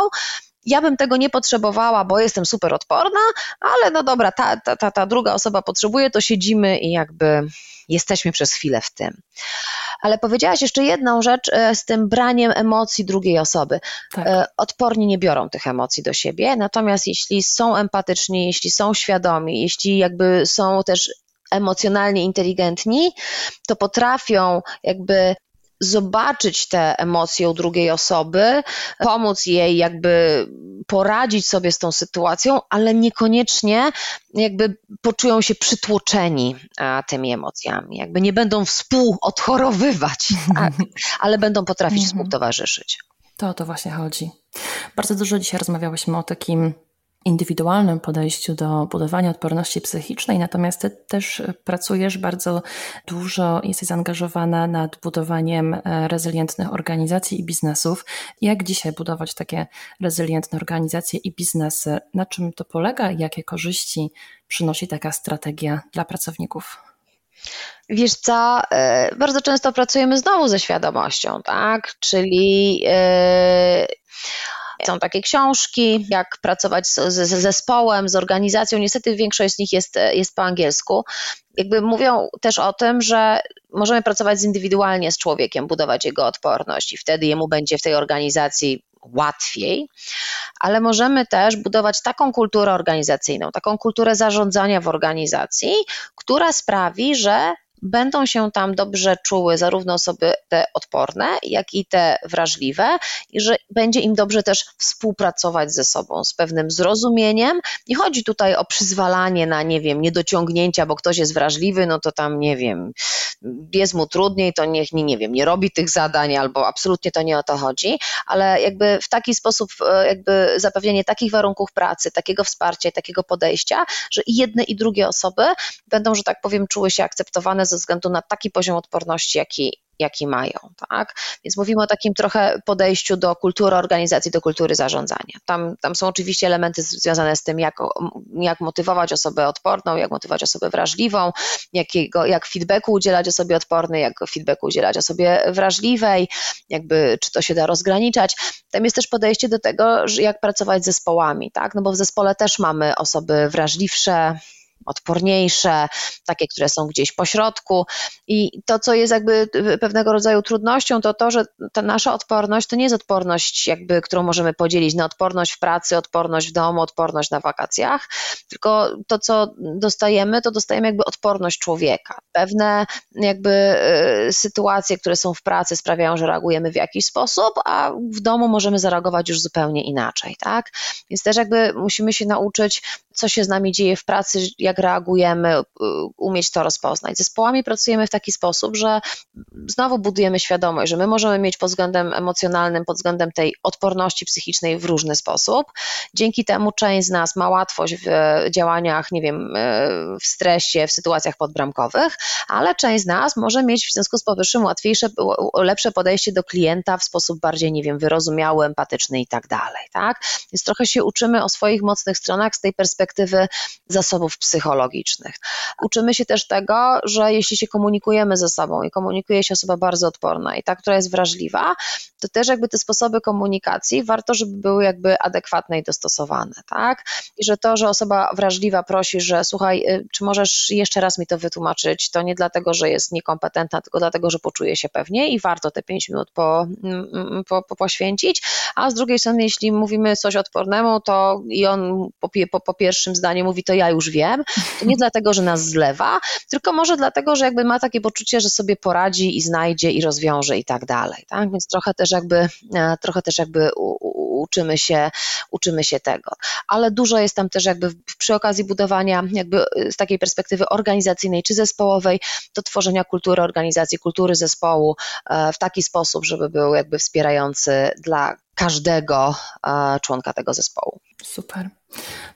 ja bym tego nie potrzebowała, bo jestem super odporna, ale no dobra, ta, ta, ta, ta druga osoba potrzebuje, to siedzimy i jakby jesteśmy przez chwilę w tym. Ale powiedziałaś jeszcze jedną rzecz e, z tym braniem emocji drugiej osoby. Tak. E, odporni nie biorą tych emocji do siebie, natomiast jeśli są empatyczni, jeśli są świadomi, jeśli jakby są też emocjonalnie inteligentni, to potrafią jakby zobaczyć te emocje u drugiej osoby, pomóc jej jakby poradzić sobie z tą sytuacją, ale niekoniecznie jakby poczują się przytłoczeni tymi emocjami, jakby nie będą współodchorowywać, *laughs* tak? ale będą potrafić mhm. współtowarzyszyć. To o to właśnie chodzi. Bardzo dużo dzisiaj rozmawiałyśmy o takim indywidualnym podejściu do budowania odporności psychicznej, natomiast ty też pracujesz bardzo dużo, jesteś zaangażowana nad budowaniem e, rezylientnych organizacji i biznesów. Jak dzisiaj budować takie rezylientne organizacje i biznesy? Na czym to polega i jakie korzyści przynosi taka strategia dla pracowników? Wiesz co, e, bardzo często pracujemy znowu ze świadomością, tak? Czyli yy są takie książki, jak pracować z, z, zespołem, z organizacją. Niestety większość z nich jest, jest po angielsku. Jakby mówią też o tym, że możemy pracować zindywidualnie z człowiekiem, budować jego odporność i wtedy jemu będzie w tej organizacji łatwiej, ale możemy też budować taką kulturę organizacyjną, taką kulturę zarządzania w organizacji, która sprawi, że będą się tam dobrze czuły zarówno osoby te odporne, jak i te wrażliwe, i że będzie im dobrze też współpracować ze sobą z pewnym zrozumieniem. Nie chodzi tutaj o przyzwalanie na, nie wiem, niedociągnięcia, bo ktoś jest wrażliwy, no to tam, nie wiem, jest mu trudniej, to niech, nie, nie wiem, nie robi tych zadań, albo absolutnie to nie o to chodzi, ale jakby w taki sposób, e, jakby zapewnienie takich warunków pracy, takiego wsparcia takiego podejścia, że i jedne i drugie osoby będą, że tak powiem, czuły się akceptowane ze względu na taki poziom odporności, jaki, jaki mają. Tak? Więc mówimy o takim trochę podejściu do kultury organizacji, do kultury zarządzania. Tam, tam są oczywiście elementy związane z tym, jak, jak motywować osobę odporną, jak motywować osobę wrażliwą, jakiego, jak feedbacku udzielać osobie odpornej, jak feedbacku udzielać osobie wrażliwej, jakby czy to się da rozgraniczać. Tam jest też podejście do tego, jak pracować z zespołami, tak? no bo w zespole też mamy osoby wrażliwsze, odporniejsze, takie, które są gdzieś po środku. I to, co jest jakby pewnego rodzaju trudnością, to to, że ta nasza odporność to nie jest odporność, jakby, którą możemy podzielić na odporność w pracy, odporność w domu, odporność na wakacjach, tylko to, co dostajemy, to dostajemy jakby odporność człowieka. Pewne jakby y, sytuacje, które są w pracy, sprawiają, że reagujemy w jakiś sposób, a w domu możemy zareagować już zupełnie inaczej, tak? Więc też jakby musimy się nauczyć, co się z nami dzieje w pracy, jak reagujemy, y, umieć to rozpoznać. Z zespołami pracujemy w taki sposób, że znowu budujemy świadomość, że my możemy mieć pod względem emocjonalnym, pod względem tej odporności psychicznej w różny sposób. Dzięki temu część z nas ma łatwość w działaniach, nie wiem, y, w stresie, w sytuacjach podbramkowych, ale część z nas może mieć w związku z powyższym łatwiejsze, lepsze podejście do klienta w sposób bardziej, nie wiem, wyrozumiały, empatyczny i tak dalej, tak? Więc trochę się uczymy o swoich mocnych stronach z tej perspektywy zasobów psychicznych psychologicznych. Uczymy się też tego, że jeśli się komunikujemy ze sobą i komunikuje się osoba bardzo odporna i ta, która jest wrażliwa, to też jakby te sposoby komunikacji warto, żeby były jakby adekwatne i dostosowane, tak? I że to, że osoba wrażliwa prosi, że słuchaj, y, czy możesz jeszcze raz mi to wytłumaczyć, to nie dlatego, że jest niekompetentna, tylko dlatego, że poczuje się pewnie i warto te 5 minut po, mm, mm, po, po, poświęcić, a z drugiej strony, jeśli mówimy coś odpornemu, to i on po, po, po pierwszym zdaniu mówi, to ja już wiem, to nie dlatego, że nas zlewa, tylko może dlatego, że jakby ma takie poczucie, że sobie poradzi i znajdzie i rozwiąże i tak dalej, tak? Więc trochę też jakby, e, trochę też jakby uczymy się, uczymy się tego. Ale dużo jest tam też jakby przy okazji budowania jakby e, z takiej perspektywy organizacyjnej czy zespołowej, do tworzenia kultury organizacji, kultury zespołu e, w taki sposób, żeby był jakby wspierający dla każdego e, członka tego zespołu. Super.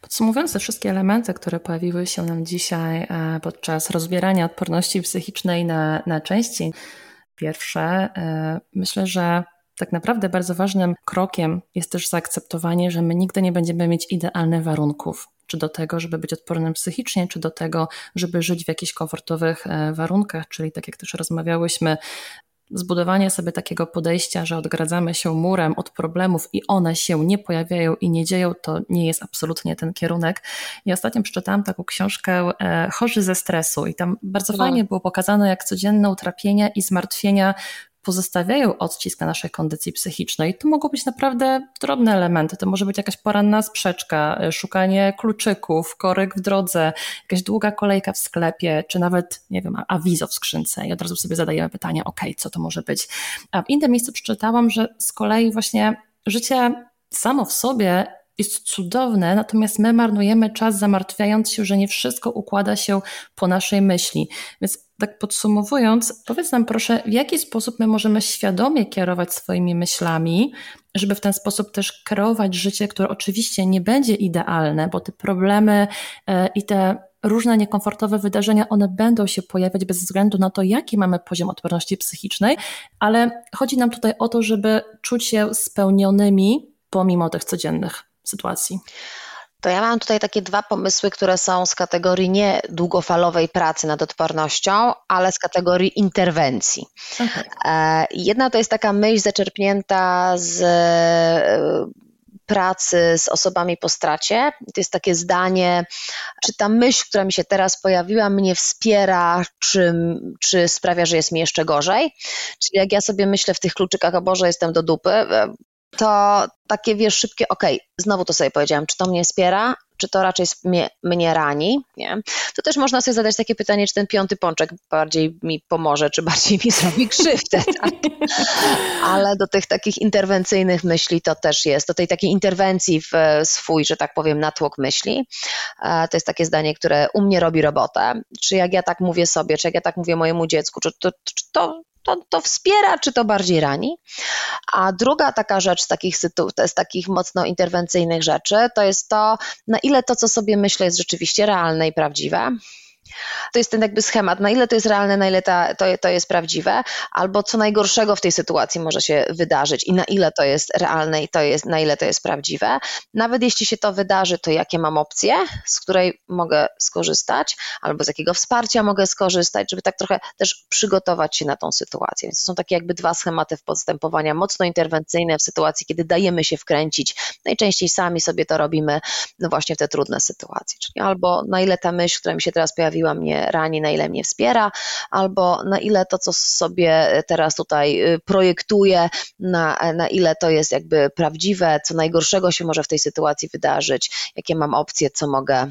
Podsumowując te wszystkie elementy, które pojawiły się nam dzisiaj e, podczas rozbierania odporności psychicznej na, na części, pierwsze, e, myślę, że tak naprawdę bardzo ważnym krokiem jest też zaakceptowanie, że my nigdy nie będziemy mieć idealnych warunków czy do tego, żeby być odpornym psychicznie, czy do tego, żeby żyć w jakichś komfortowych warunkach, czyli tak jak też rozmawiałyśmy, zbudowanie sobie takiego podejścia, że odgradzamy się murem od problemów i one się nie pojawiają i nie dzieją, to nie jest absolutnie ten kierunek. I ostatnio przeczytałam taką książkę e, Chorzy ze stresu i tam bardzo no. fajnie było pokazane, jak codzienne utrapienia i zmartwienia pozostawiają odcisk na naszej kondycji psychicznej. To mogą być naprawdę drobne elementy. To może być jakaś poranna sprzeczka, e, szukanie kluczyków, korek w drodze, jakaś długa kolejka w sklepie, czy nawet, nie wiem, awizo w skrzynce. I od razu sobie zadajemy pytanie, ok, co to może być. A w innym miejscu przeczytałam, że z kolei właśnie życie samo w sobie jest cudowne, natomiast my marnujemy czas zamartwiając się, że nie wszystko układa się po naszej myśli. Więc tak podsumowując, powiedz nam proszę, w jaki sposób my możemy świadomie kierować swoimi myślami, żeby w ten sposób też kreować życie, które oczywiście nie będzie idealne, bo te problemy e, i te różne niekomfortowe wydarzenia, one będą się pojawiać bez względu na to, jaki mamy poziom odporności psychicznej, ale chodzi nam tutaj o to, żeby czuć się spełnionymi pomimo tych codziennych sytuacji. To ja mam tutaj takie dwa pomysły, które są z kategorii nie długofalowej pracy nad odpornością, ale z kategorii interwencji. Okay. E, jedna to jest taka myśl zaczerpnięta z e, pracy z osobami po stracie. To jest takie zdanie, czy ta myśl, która mi się teraz pojawiła, mnie wspiera, czy, czy sprawia, że jest mi jeszcze gorzej. Czyli jak ja sobie myślę w tych kluczykach, o Boże, jestem do dupy, to takie wiesz, szybkie, okej, okay, znowu to sobie powiedziałam, czy to mnie wspiera, czy to raczej mnie, mnie rani, nie? To też można sobie zadać takie pytanie, czy ten piąty pączek bardziej mi pomoże, czy bardziej mi *laughs* zrobi krzywdę, tak? Ale do tych takich interwencyjnych myśli to też jest, do tej takiej interwencji w swój, że tak powiem, natłok myśli, e, to jest takie zdanie, które u mnie robi robotę. Czy jak ja tak mówię sobie, czy jak ja tak mówię mojemu dziecku, czy to, czy to to, to wspiera, czy to bardziej rani. A druga taka rzecz z takich, z takich mocno interwencyjnych rzeczy, to jest to, na ile to, co sobie myślę, jest rzeczywiście realne i prawdziwe to jest ten jakby schemat, na ile to jest realne, na ile ta, to, to jest prawdziwe, albo co najgorszego w tej sytuacji może się wydarzyć i na ile to jest realne i to jest, na ile to jest prawdziwe. Nawet jeśli się to wydarzy, to jakie mam opcje, z której mogę skorzystać, albo z jakiego wsparcia mogę skorzystać, żeby tak trochę też przygotować się na tą sytuację. Więc to są takie jakby dwa schematy postępowania mocno interwencyjne w sytuacji, kiedy dajemy się wkręcić. Najczęściej sami sobie to robimy no właśnie w te trudne sytuacje. Czyli albo na ile ta myśl, która mi się teraz pojawiła, postawiła mnie rani, na ile mnie wspiera, albo na ile to, co sobie teraz tutaj y, projektuję, na, na ile to jest jakby prawdziwe, co najgorszego się może w tej sytuacji wydarzyć, jakie mam opcje, co mogę,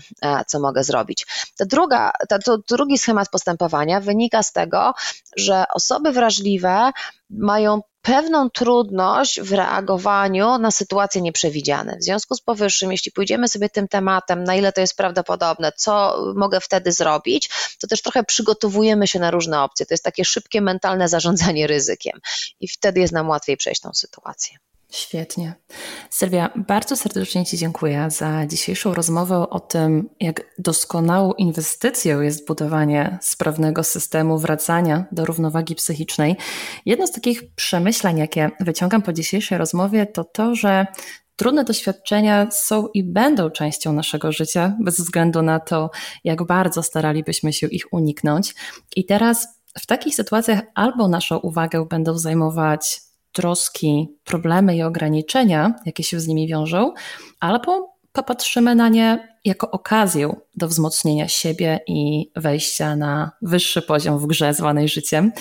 co mogę zrobić. Ta druga, ta, to drugi schemat postępowania wynika z tego, że osoby wrażliwe mają pewną trudność w reagowaniu na sytuacje nieprzewidziane. W związku z powyższym, jeśli pójdziemy sobie tym tematem, na ile to jest prawdopodobne, co mogę wtedy zrobić, to też trochę przygotowujemy się na różne opcje. To jest takie szybkie mentalne zarządzanie ryzykiem i wtedy jest nam łatwiej przejść tą sytuację. Świetnie. Sylwia, bardzo serdecznie Ci dziękuję za dzisiejszą rozmowę o tym, jak doskonałą inwestycją jest budowanie sprawnego systemu wracania do równowagi psychicznej. Jedno z takich przemyśleń, jakie wyciągam po dzisiejszej rozmowie, to to, że trudne doświadczenia są i będą częścią naszego życia, bez względu na to, jak bardzo staralibyśmy się ich uniknąć. I teraz w takich sytuacjach albo naszą uwagę będą zajmować troski, problemy i ograniczenia, jakie się z nimi wiążą, albo popatrzymy na nie jako okazję do wzmocnienia siebie i wejścia na wyższy poziom w grze zwanej życiem.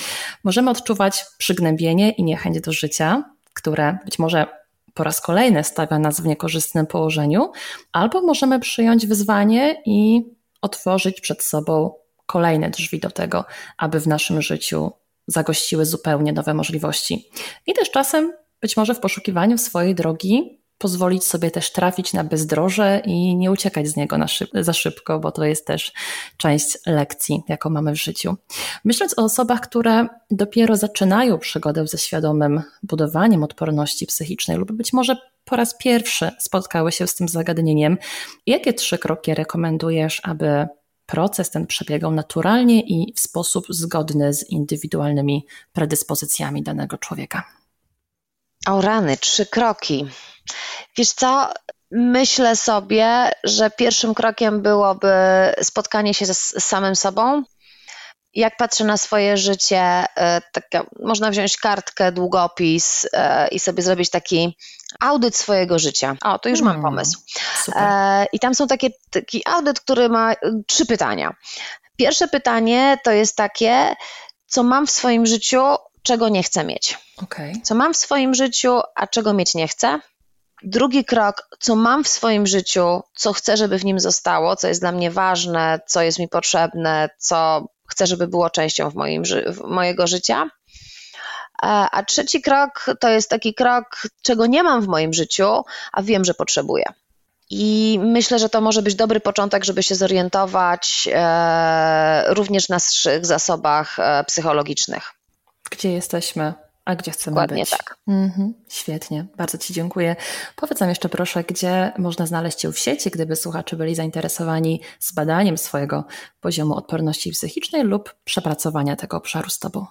Możemy odczuwać przygnębienie i niechęć do życia, które być może po raz kolejny stawia nas w niekorzystnym położeniu, albo możemy przyjąć wyzwanie i otworzyć przed sobą kolejne drzwi do tego, aby w naszym życiu zagościły zupełnie nowe możliwości. I też czasem, być może w poszukiwaniu swojej drogi, pozwolić sobie też trafić na bezdroże i nie uciekać z niego szyb za szybko, bo to jest też część lekcji, jaką mamy w życiu. Myśląc o osobach, które dopiero zaczynają przygodę ze świadomym budowaniem odporności psychicznej lub być może po raz pierwszy spotkały się z tym zagadnieniem, jakie trzy kroki rekomendujesz, aby proces ten przebiegał naturalnie i w sposób zgodny z indywidualnymi predyspozycjami danego człowieka? O rany, trzy kroki. Wiesz co? Myślę sobie, że pierwszym krokiem byłoby spotkanie się z samym sobą. Jak patrzę na swoje życie, e, tak, można wziąć kartkę, długopis e, i sobie zrobić taki audyt swojego życia. O, to już hmm, mam pomysł. Super. E, I tam są takie, taki audyt, który ma trzy pytania. Pierwsze pytanie to jest takie, co mam w swoim życiu, czego nie chcę mieć. Okay. Co mam w swoim życiu, a czego mieć nie chcę. Drugi krok, co mam w swoim życiu, co chcę, żeby w nim zostało, co jest dla mnie ważne, co jest mi potrzebne, co chcę, żeby było częścią w moim, w mojego życia. E, a trzeci krok to jest taki krok, czego nie mam w moim życiu, a wiem, że potrzebuję. I myślę, że to może być dobry początek, żeby się zorientować e, również na naszych zasobach e, psychologicznych. Gdzie jesteśmy? A gdzie chcemy Dokładnie być. tak. Mhm, świetnie, bardzo Ci dziękuję. Powiedz nam jeszcze proszę, gdzie można znaleźć Cię w sieci, gdyby słuchacze byli zainteresowani zbadaniem swojego poziomu odporności psychicznej lub przepracowania tego obszaru z Tobą.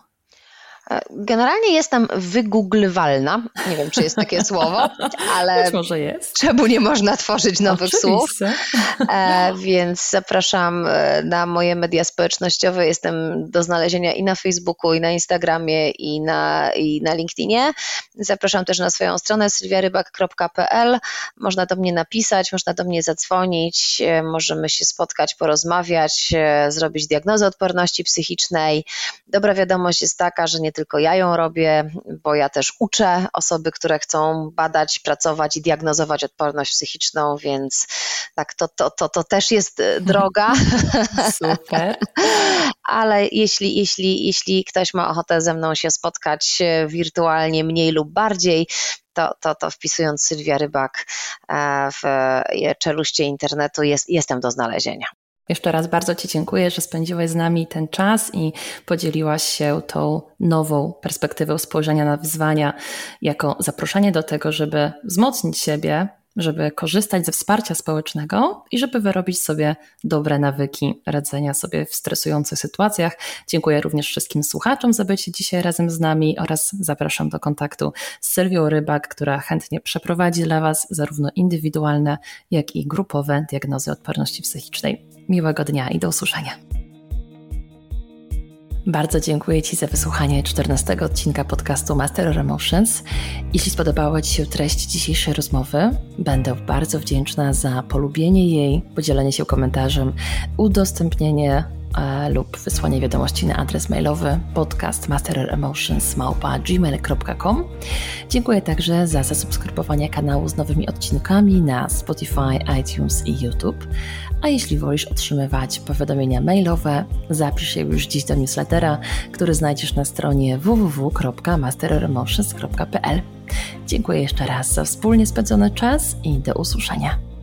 Generalnie jestem wygooglywalna. Nie wiem, czy jest takie *laughs* słowo, ale Być może jest. czemu nie można tworzyć nowych Oczywiście. słów? E, *laughs* więc zapraszam e, na moje media społecznościowe. Jestem do znalezienia i na Facebooku, i na Instagramie, i na, i na LinkedInie. Zapraszam też na swoją stronę sylwiarybak.pl. Można do mnie napisać, można do mnie zadzwonić, e, możemy się spotkać, porozmawiać, e, zrobić diagnozę odporności psychicznej. Dobra wiadomość jest taka, że nie tylko ja ją robię, bo ja też uczę osoby, które chcą badać, pracować i diagnozować odporność psychiczną, więc tak, to, to, to, to też jest e, droga. *laughs* Super. *laughs* Ale jeśli, jeśli, jeśli ktoś ma ochotę ze mną się spotkać e, wirtualnie mniej lub bardziej, to, to, to wpisując Sylwia Rybak e, w czeluście internetu jest, jestem do znalezienia. Jeszcze raz bardzo Ci dziękuję, że spędziłaś z nami ten czas i podzieliłaś się tą nową perspektywą spojrzenia na wyzwania jako zaproszenie do tego, żeby wzmocnić siebie, żeby korzystać ze wsparcia społecznego i żeby wyrobić sobie dobre nawyki radzenia sobie w stresujących sytuacjach. Dziękuję również wszystkim słuchaczom za bycie dzisiaj razem z nami oraz zapraszam do kontaktu z Sylwią Rybak, która chętnie przeprowadzi dla Was zarówno indywidualne, jak i grupowe diagnozy odporności psychicznej. Miłego dnia i do usłyszenia. Bardzo dziękuję Ci za wysłuchanie 14 odcinka podcastu Master Emotions. Jeśli spodobała Ci się treść dzisiejszej rozmowy, będę bardzo wdzięczna za polubienie jej, podzielenie się komentarzem, udostępnienie e, lub wysłanie wiadomości na adres mailowy podcast Dziękuję także za zasubskrybowanie kanału z nowymi odcinkami na Spotify, iTunes i YouTube. A jeśli wolisz otrzymywać powiadomienia mailowe, zapisz się już dziś do newslettera, który znajdziesz na stronie www.mastereremotions.pl. Dziękuję jeszcze raz za wspólnie spędzony czas i do usłyszenia.